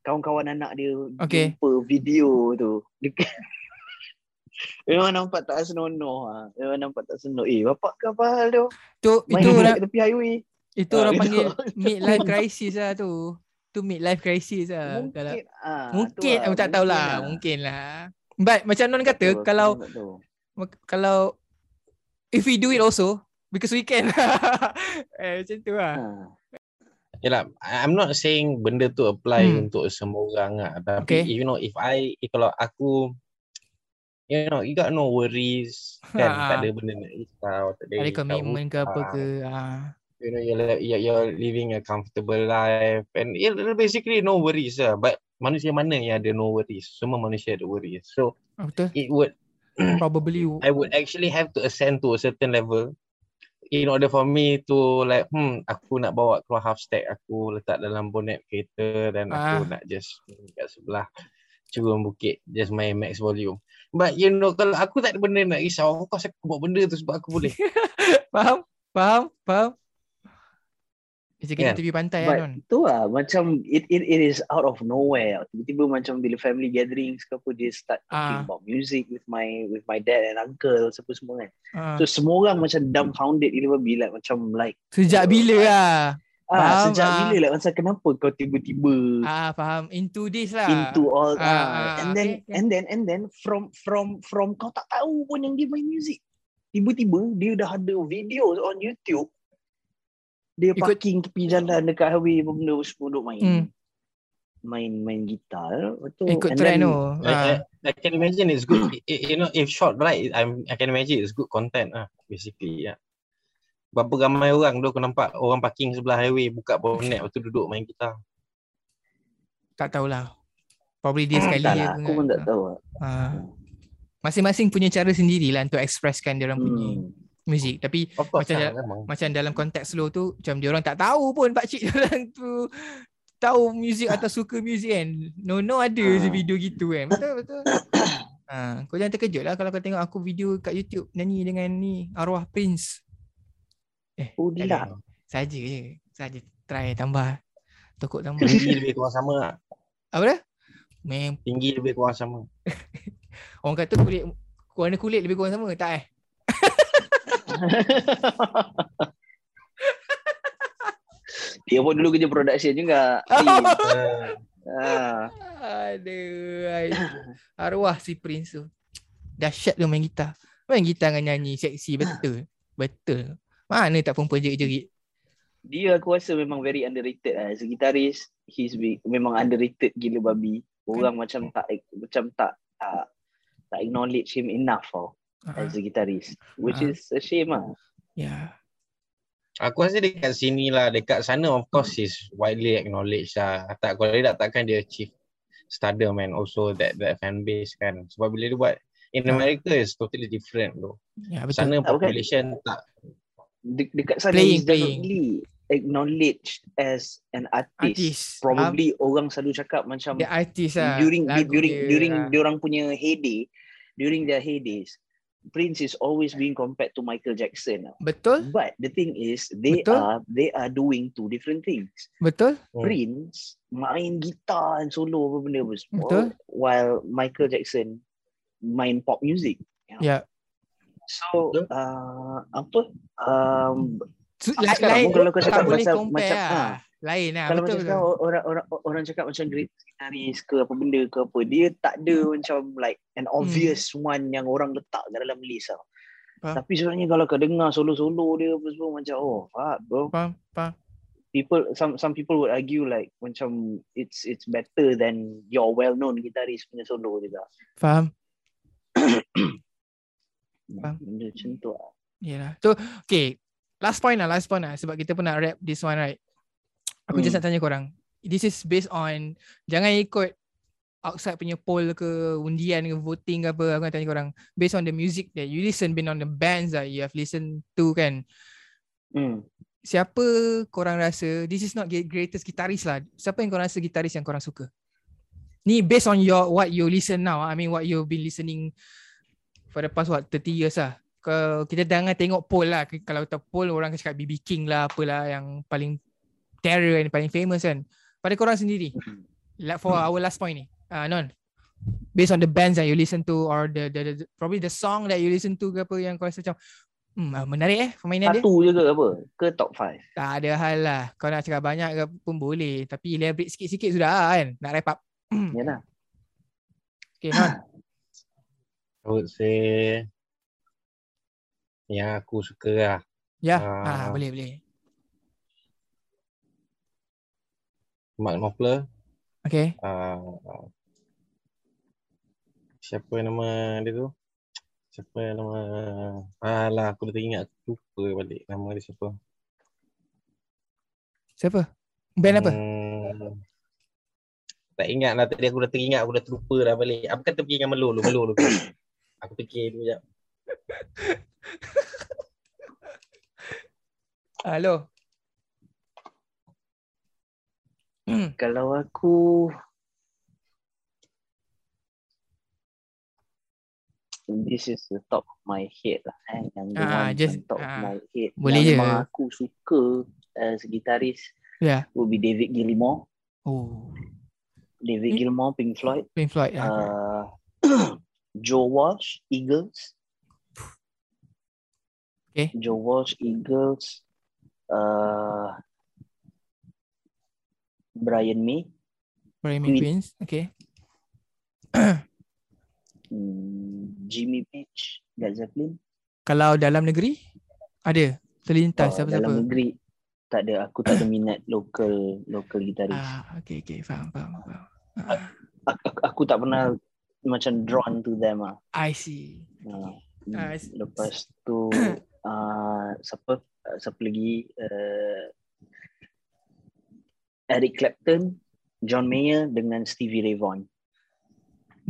kawan-kawan anak dia Okay. jumpa video tu Memang [laughs] nampak tak senonoh ha. Memang nampak tak senonoh. Eh, bapak ke apa hal tu? Tu Main itu orang tepi highway. itu Ah, orang gitu. panggil [laughs] midlife crisis lah tu. Tu midlife crisis lah. Kalau Mungkin. ah, mungkin tu aku tak tahulah, mungkin lah. But macam Non kata Betul, kalau kalau if we do it also because we can. [laughs] eh macam tu lah. Ha. Yelah, I- I'm not saying benda tu apply Hmm. untuk semua orang lah. Tapi Okay. you know, if I, if kalau aku, you know, you got no worries kan. Ha. tak ada benda nak risau. Tak ada, Ada komitmen ke apa ke. Ah. You know, you're, you're, you're living a comfortable life. And yeah, basically no worries lah. But manusia mana yang ada no worries? Semua manusia ada worries. So, Ah, Betul. it would Probably [clears throat] I would actually have to ascend to a certain level in order for me to like hmm aku nak bawa keluar half stack aku letak dalam bonnet kereta dan aku Ah. nak just kat sebelah curung bukit just main max volume but you know kalau aku tak ada benda nak risau of course aku buat benda tu sebab aku boleh [laughs] Faham? Faham? Faham? Macam kita Kan? tepi pantai But kan Non. tu lah macam it, it it is out of nowhere. Tiba-tiba macam bila family gatherings ke apa dia start Ah. talking about music with my with my dad and uncle apa semua kan. Ah. So semua orang macam dumbfounded gila babi like macam like Sejak bila lah? ah Faham, sejak ah. bila like macam kenapa kau tiba-tiba Ah faham. Into this lah. into all ah, ah, and then okay, okay. and then and then from from from kau tak tahu pun yang dia main music. Tiba-tiba dia dah ada videos on YouTube. Dia Ikut- parking tepi jalan dekat highway apa benda semua duk main. Hmm. Main main gitar. Betul. Ikut trend then- tu. I, I, Ah. I can imagine it's good you know if short right I'm I can imagine it's good content ah basically yeah Berapa ramai orang tu aku nampak orang parking sebelah highway buka bonet lepas tu duduk main gitar. Tak tahulah. Probably dia sekali Tak je lah, aku pun tak tahu. lah. Ah. Masing-masing punya cara sendirilah untuk expresskan dia orang punya Muzik. Tapi Of course Macam lah, memang. macam dalam konteks slow tu macam dia orang tak tahu pun pak cik [laughs] orang tu tahu muzik atau [laughs] suka muzik kan. No no ada je Ah. video gitu kan. Betul betul. Ha, [coughs] kau jangan terkejut lah kalau kau tengok aku video kat YouTube nyanyi dengan ni arwah Prince. Eh, Oh, lah. ada. Saja je. Saja try tambah. Tokok tambah. Tinggi lebih kurang sama lah. Apa dah? Mem Tinggi lebih kurang sama. [laughs] orang kata kulit warna kulit lebih kurang sama tak eh? [laughs] Dia pun dulu kerja production juga. [laughs] Ah. Aduh. ai. Arwah si Prince tu. Dahsyat tu main gitar. Main gitar dengan nyanyi seksi betul. Betul. Mana tak perempuan jerit-jerit. Dia aku rasa memang very underrated lah. As a guitarist, he's big, memang underrated gila babi. Orang macam tak macam tak tak, tak acknowledge him enough tau Ah, as a guitarist. Which Ah. is a shame lah. Ya. aku rasa dekat sini lah, dekat sana of course is widely acknowledged lah. Tak, kalau dia tak takkan dia achieve stardom and also that that fan base kan. Sebab bila dia buat in Ah. America is totally different tu. Ya betul. Sana Tak, bukan. population tak De- dekat sana Playing, playing. definitely acknowledged as an artist. Artis. Probably orang selalu cakap macam Dia artis lah. during Lagu during dia, during ah. diorang punya heyday, during their heydays, Prince is always being compared to Michael Jackson. Betul? But the thing is, they Betul. are they are doing two different things. Betul? Hmm. Prince main gitar and solo apa benda apa semua, Betul. while Michael Jackson main pop music. Ya. So Betul. uh, apa? Um, la- sekarang lain. pun kalau kau cakap boleh pasal compare macam, lah. ah. Lain lah. kalau betul, macam betul. sekarang orang orang orang cakap macam great guitarist ke apa benda ke apa, dia tak ada macam like an obvious one yang orang letak kat dalam list tau. Faham. Tapi sebenarnya kalau kau dengar solo-solo dia apa semua macam oh fuck bro. Faham? Faham? People some some people would argue like macam it's it's better than your well known guitarist punya solo juga. Faham? [coughs] Faham. Benda macam tu lah. Yalah. So, okay. Last point lah, last point lah. Sebab kita pun nak wrap this one, right? Aku just Hmm. nak tanya korang. This is based on, jangan ikut outside punya poll ke, undian ke, voting ke apa. Aku nak tanya korang. Based on the music that you listen, based on the bands that you have listened to kan. Hmm. Siapa korang rasa, this is not greatest guitarist lah. Siapa yang korang rasa gitaris yang korang suka? Ni based on your what you listen now. I mean what you've been listening for the past what 30 years lah. Kalau kita jangan tengok poll lah. Kalau tak poll orang akan cakap BB King lah apalah yang paling terror and paling famous kan. Pada korang sendiri. Like for our last point ni. Uh, non. Based on the bands that you listen to or the, the, the probably the song that you listen to ke apa yang kau rasa macam hmm, ah, menarik eh permainan dia. Satu je ke apa? Ke top 5? Tak ada hal lah. Kau nak cakap banyak ke pun boleh. Tapi elaborate sikit-sikit sudah lah kan. Nak wrap up. [clears throat] Yalah. Okay, Non. [clears throat] I would say yang aku suka lah. Ya. Ah. Ah, boleh, boleh. Mark Knopfler. Okay. Uh, siapa nama dia tu? Siapa nama? Alah, aku dah teringat. Aku lupa balik nama dia siapa. Siapa? Band apa? Hmm, tak ingat lah tadi aku dah teringat aku dah terlupa dah balik. Apa kata pergi dengan Melo? Lu Melo lu. [coughs] Aku fikir dulu jap. Hello. Hmm. Kalau aku This is the top of my head lah eh. Yang the Ah, one just- on top ah, of my head boleh Yang je. memang aku suka as guitarist Ya. Would be David Gilmour Oh. David Hmm. Gilmour, Pink Floyd Pink Floyd. Ya. uh, [clears throat] Joe Walsh, Eagles Okay. Joe Walsh, Eagles uh, Brian May Brian May Queen. Queens. Okay. hmm, Jimmy Page, Led Zeppelin Kalau dalam negeri? Ada. Terlintas Uh, siapa-siapa? dalam negeri tak ada aku tak ada minat local local gitaris. Ah, okay, okay. Faham, faham, faham. Aku, aku, aku tak pernah macam drawn to them ah. I see. Ah, I see. lepas tu uh, [coughs] siapa siapa lagi uh, Eric Clapton, John Mayer dengan Stevie Ray Vaughan.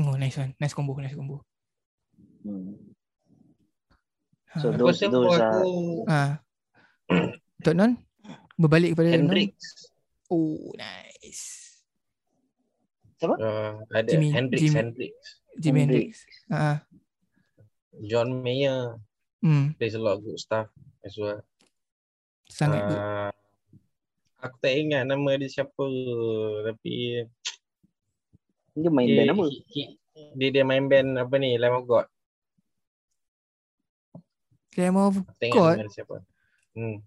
Oh, nice one. Nice combo, nice combo. Hmm. Ha, So those those are aku ha. Tok Non? Berbalik kepada Non? Hendrix. Oh, nice. uh, ada Jimmy- Hendrix, Jimmy. Hendrix. Jimi Hendrix. Ha. John Mayer Hmm, plays a lot of good stuff as well. sangat good. Aku tak ingat nama dia siapa tapi Dia main dia, band apa? dia dia main band apa ni Lamb of God. Lamb of God? nama dia siapa. Hmm.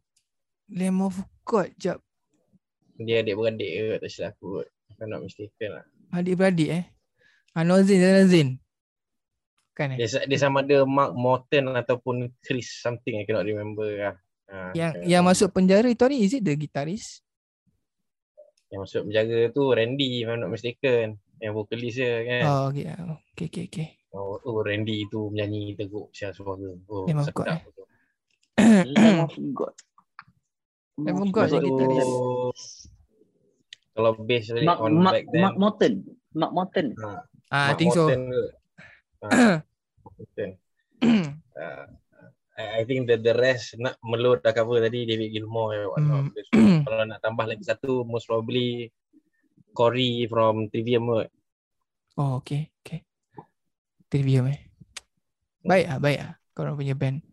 Lamb of God. Jap. Dia adik-beradik ke tak silap aku kot. I'm not mistaken lah. Adik-beradik eh. Anozin dan Azin. Kan eh? Dia, dia sama ada Mark Morton ataupun Chris something I cannot remember lah. Ha, Yang cannot yang masuk penjara itu hari is it the guitarist? yang masuk penjara tu Randy if I'm not mistaken. Yang vokalis dia kan. Oh, okay. Okay, okay, okay. Oh, oh Randy tu menyanyi teruk siapa suara. Oh, sedap God, eh? tu. Lamb of God. Lamb of God, tu, gitaris. Kalau bass tadi Mark, on Mark, back then. Mark Morton. Mark Morton. ha, Ah, I Mark think so. Morton ke? [coughs] Ha, Morton. Uh, [coughs] I, I think the the rest nak melur dah cover tadi David whatnot. So, Kalau nak tambah lagi satu most probably Corey from Trivium kot. oh, okay, okay. Trivium eh. Baik ah, baik ah. Korang punya band.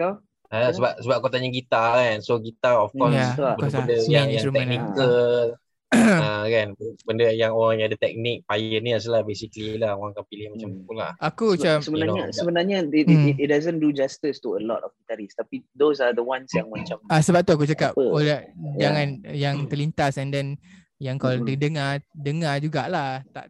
Kau? Ha, sebab sebab kau tanya gitar kan. So gitar of course Ya, yeah, of course benda lah. yang, yang instrument lah. Ha, kan. Benda yang orang yang ada teknik pioneers lah basically lah orang akan pilih macam Hmm. tu lah. Aku Sebe- macam sebenarnya you know, sebenarnya it, Hmm. it, it doesn't do justice to a lot of guitarists tapi those are the ones yang macam ah sebab tu aku cakap Apa? oh Ya. jangan yang terlintas and then yang kau Mm-mm. mm dengar dengar jugalah tak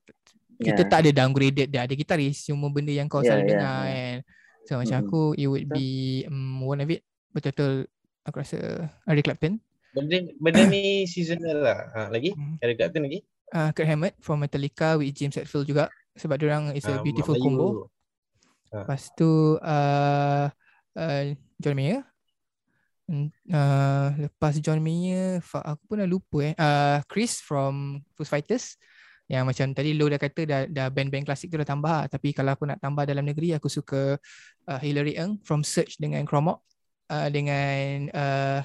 kita Yeah. tak ada downgraded dia ada gitaris cuma benda yang kau Yeah, selalu yeah, dengar yeah. kan so macam Mm-mm. aku it would be um, one of it betul-betul aku rasa Eric Clapton Benda benda ni seasonal lah. Ha, lagi? Hmm. Ada Clapton lagi? uh, Kurt Hammett from Metallica with James Hetfield juga sebab orang is a Ah, beautiful Mak Melayu combo tu. Lepas tu uh, uh, John Mayer. Uh, lepas John Mayer, aku pun dah lupa eh. Uh, Chris from Foo Fighters. Yang macam tadi Lo dah kata dah, dah band-band klasik tu dah tambah. Tapi kalau aku nak tambah dalam negeri, aku suka uh, Hilary Eng from Search dengan Chromok. Uh, dengan uh,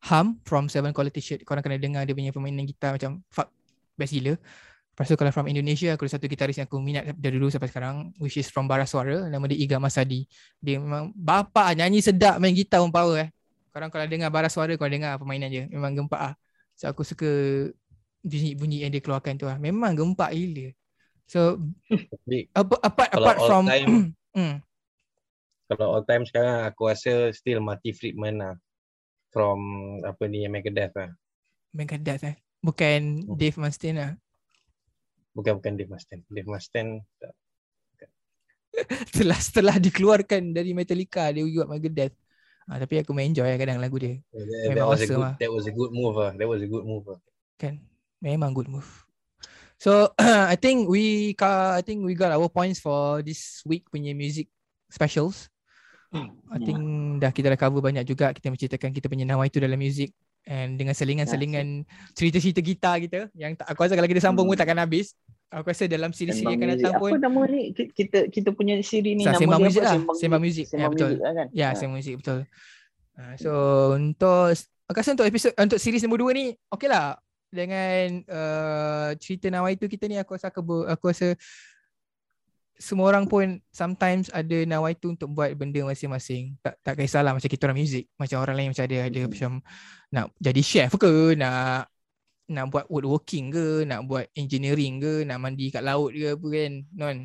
Hum from Seven Quality Shirt. Korang kena dengar dia punya permainan gitar macam fuck, best gila. Lepas tu kalau from Indonesia aku ada satu gitaris yang aku minat dari dulu sampai sekarang which is from Bara Suara nama dia Iga Masadi. Dia memang bapa nyanyi sedap main gitar pun power eh. Korang kalau dengar Bara Suara kau dengar permainan dia memang gempak ah. So aku suka bunyi-bunyi yang dia keluarkan tu lah. Memang gempak gila. So apart apart, apart from time- [clears throat] hmm, kalau all time sekarang aku rasa still Marty Friedman lah. From apa ni Megadeth lah. Megadeth eh. Bukan Hmm. Dave Mustaine lah. Bukan bukan Dave Mustaine. Dave Mustaine tak. [laughs] setelah setelah dikeluarkan dari Metallica dia buat Megadeth. Ah, tapi aku main enjoy lah kadang lagu dia. That, that Memang was a awesome good lah. that was a good move lah. That was a good move lah. kan memang good move so [clears throat] i think we i think we got our points for this week punya music specials i Yeah. think dah kita dah cover banyak juga kita menceritakan kita punya nawa itu dalam music and dengan selingan-selingan cerita-cerita kita kita yang tak, aku rasa kalau kita sambung pun Hmm. takkan habis aku rasa dalam siri-siri Sembang akan music. datang pun Apa nama ni? Ki- Kita kita punya siri ni Sa- nama sembang dia muzik apa? lah. Sembang muzik. Ya, Sembang betul. lah kan? ya Ah. sembang muzik betul Ah, so untuk aku rasa untuk episod untuk series nombor 2 ni okey lah dengan uh, cerita nawa itu kita ni aku rasa aku, aku rasa semua orang pun sometimes ada nawa itu untuk buat benda masing-masing. Tak tak kisahlah macam kita orang music, macam orang lain macam ada ada Mhm. macam nak jadi chef ke, nak nak buat woodworking ke, nak buat engineering ke, nak mandi kat laut ke apa kan, non.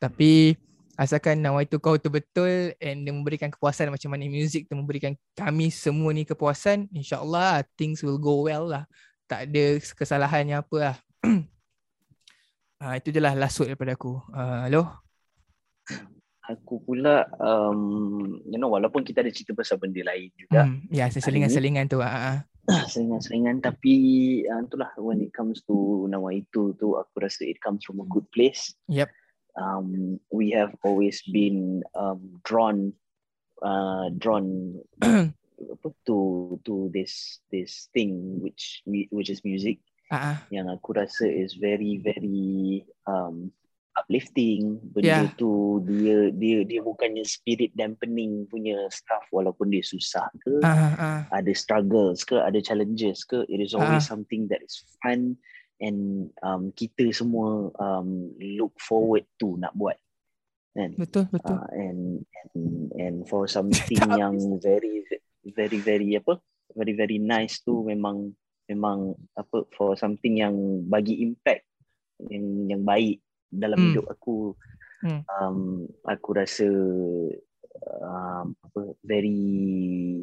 Tapi asalkan nawa itu kau betul-betul and dia memberikan kepuasan macam mana music tu memberikan kami semua ni kepuasan, insya-Allah things will go well lah. Tak ada kesalahannya apa lah. [clears throat] Ah itu je lah last word daripada aku. Ah hello. Aku pula um, you know walaupun kita ada cerita pasal benda lain juga Hmm, ya, selingan-selingan tu. Ah, ah. [coughs] seringan-seringan tapi uh, itulah when it comes to nama itu tu aku rasa it comes from a good place. Yep. Um, we have always been um, drawn uh, drawn [coughs] to to this this thing which which is music Ah. yang aku rasa is very very um uplifting benda Yeah. tu dia dia dia bukannya spirit dampening punya stuff walaupun dia susah ke ah. ada struggles ke ada challenges ke it is always Ah. something that is fun and um kita semua um look forward to nak buat kan Betul, betul. uh, and and and for something [laughs] yang very very very apa very very nice tu memang memang apa for something yang bagi impact yang yang baik dalam Hmm. hidup aku Hmm. um aku rasa um, apa very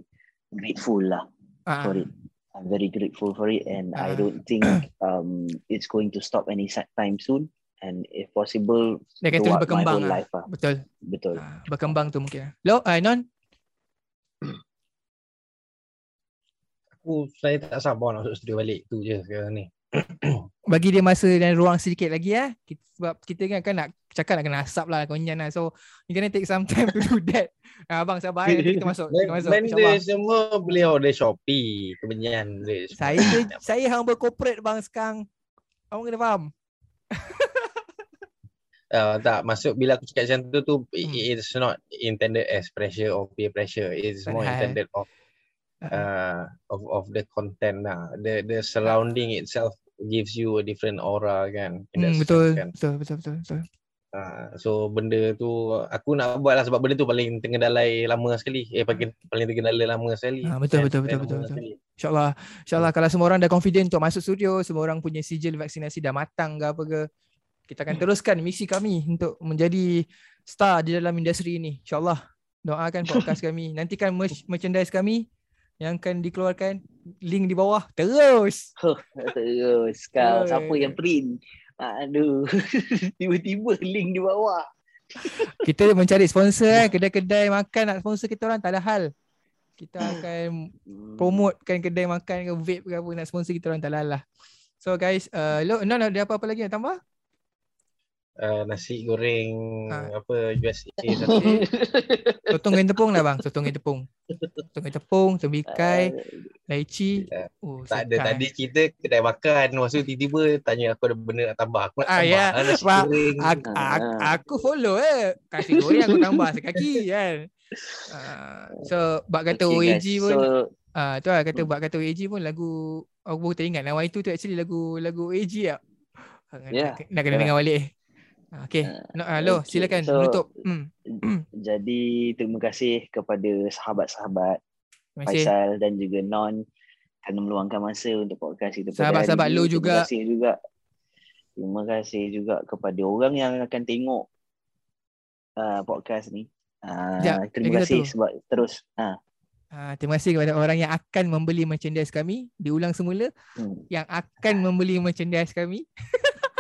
grateful lah Ah, for it I'm very grateful for it and I Ah. don't think [clears throat] um it's going to stop any time soon and if possible Dia my berkembang whole lah. life lah Betul. betul Ah, berkembang tu mungkin. Lo, ah, Non? [clears throat] Aku saya tak sabar nak masuk studio balik tu je sekarang ni. [coughs] bagi dia masa dan ruang sedikit lagi ya. Kita, sebab kita kan kan nak cakap nak kena asap lah konyan lah. So you gonna take some time to do [laughs] that. Ah, abang sabar eh. Kita masuk. Kita masuk. Benda semua boleh order Shopee. Kebenyan. Saya saya hamba corporate bang sekarang. Abang kena faham. Uh, [laughs] tak, masuk bila aku cakap macam tu tu Hmm. it it's not intended as pressure or peer pressure. It's more intended of uh, of of the content lah. The the surrounding itself gives you a different aura kan. that Hmm, sense betul, kan. betul, betul, betul, betul. Uh, so benda tu aku nak buat lah sebab benda tu paling tergendalai lama sekali. Eh paling paling tergendala lama sekali. Ah, betul, betul, betul, betul, betul. InsyaAllah. InsyaAllah kalau semua orang dah confident untuk masuk studio, semua orang punya sijil vaksinasi dah matang ke apa ke, kita akan teruskan misi kami untuk menjadi star di dalam industri ini. InsyaAllah. Doakan [laughs] podcast kami. Nantikan merch- merchandise kami yang akan dikeluarkan. Link di bawah. Terus. [laughs] Terus kau Oi. siapa yang print? Aduh. [laughs] Tiba-tiba link di bawah. [laughs] Kita mencari sponsor eh. Kedai-kedai makan nak sponsor kita orang tak ada hal. Kita akan Hmm. promotekan kedai makan ke vape ke apa nak sponsor kita orang tak ada hal lah. So guys, uh, lo, non ada apa-apa lagi nak tambah? Uh, nasi goreng Ah. apa USA satu. [laughs] Sotong goreng tepung lah bang. Sotong goreng tepung. Sotong goreng tepung, tembikai, laici. Tak- Oh, Tak ada tadi kita kedai makan Lepas tu tiba-tiba tanya aku ada benda nak tambah Aku nak Ah, tambah ya. ah, nasi Pak, goreng Aku, Ah. aku, aku follow eh. Kasih goreng aku tambah sekaki kan. Uh, so, bak kata Okay, OAG guys. pun. So, Ah, tu lah kata bak kata OAG pun lagu aku baru teringat nama itu tu actually lagu lagu OAG tak. Ah, Yeah, Nak, kena yeah. dengar balik. Ah, Okay. No, ah, lo, okay. silakan So, menutup. Hmm. [clears throat] Jadi terima kasih kepada sahabat-sahabat. Faisal dan juga Non kerana meluangkan masa untuk podcast kita Sahabat-sahabat hari ini. lu juga. Terima kasih juga. Terima kasih juga kepada orang yang akan tengok uh, podcast ni. Uh, Sekejap, terima kasih satu. sebab terus uh, Ah, terima kasih kepada orang yang akan membeli merchandise kami. Diulang semula. hmm, Yang akan membeli merchandise kami.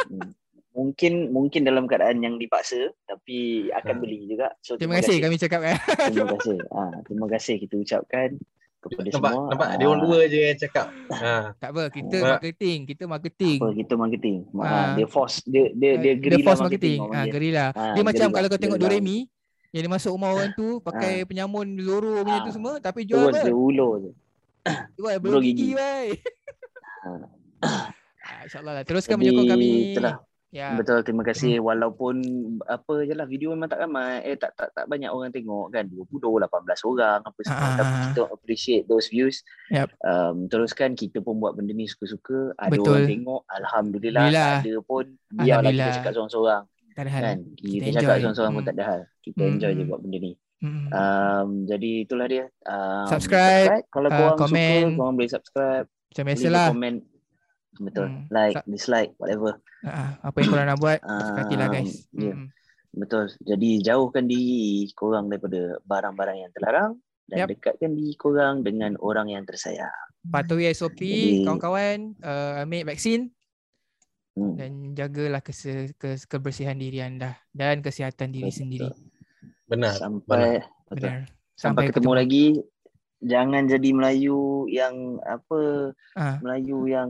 hmm. Mungkin mungkin dalam keadaan yang dipaksa tapi akan Ah. beli juga. So Terima kasih kami cakap kan. Terima [laughs] kasih. Ah, terima kasih kita ucapkan kepada Nampak, semua. nampak dia Ah, orang dua je yang cakap ha. tak apa, kita Ah. marketing. Kita marketing. Apa kita marketing. Ah, dia force dia dia dia gerila force marketing. marketing. Ah, dia. gerila. Ah, Dia macam gerila, kalau kau tengok gerila. Doremi yang dia masuk rumah orang tu pakai penyamun Zoro punya tu semua tapi jual apa? dia ulur je. Jual belum belum gigi. Ah. [coughs] Ah, InsyaAllah lah. Teruskan Jadi, menyokong kami. itulah. Ya. Betul, terima kasih. Walaupun apa je lah video memang tak ramai, eh tak tak tak banyak orang tengok kan. 20, 18 orang apa semua. Ah. Tapi kita appreciate those views. Yup. Um, teruskan kita pun buat benda ni suka-suka. Ada Betul. orang tengok, alhamdulillah. Tak ada pun biarlah kita cakap seorang-seorang Tak ada hal. kan. Kita, Kita cakap seorang-seorang pun Hmm. tak ada hal. Kita Hmm, enjoy je hmm. buat benda ni. Hmm. Um, jadi itulah dia. Um, Subscribe, Kalau uh, korang komen. suka, korang boleh subscribe. Macam Boleh biasalah. komen. Betul. Hmm. Like, Sa- dislike, whatever. Ah, apa yang korang nak buat, [coughs] sepatilah Um, guys. yeah. Hmm. Betul. Jadi jauhkan diri korang daripada barang-barang yang terlarang dan Yap. dekatkan diri korang dengan orang yang tersayang. Patuhi SOP Jadi- kawan-kawan, uh, ambil vaksin Hmm. dan jagalah kese- ke- kebersihan diri anda dan kesihatan diri Betul. sendiri. Benar Sampai betul. Benar. Sampai, ketemu, lagi. Jangan jadi Melayu yang apa Ah, Melayu yang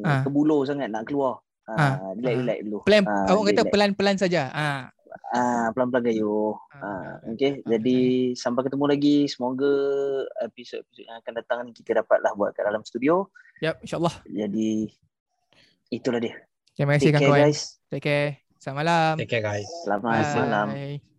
Ah. kebulur sangat nak keluar. Ah. Ah, relax relax dulu. pelan Ah, awak kata pelan-pelan saja. Ah, Ah, pelan-pelan gayo. Ah, okay. Jadi sampai ketemu lagi. Semoga episod-episod yang akan datang ni kita dapatlah buat kat dalam studio. Yap, insyaAllah. Jadi itulah dia. Terima kasih Take care kawan-kawan. guys. Take care. Selamat malam. Take care guys. Selamat malam. Bye.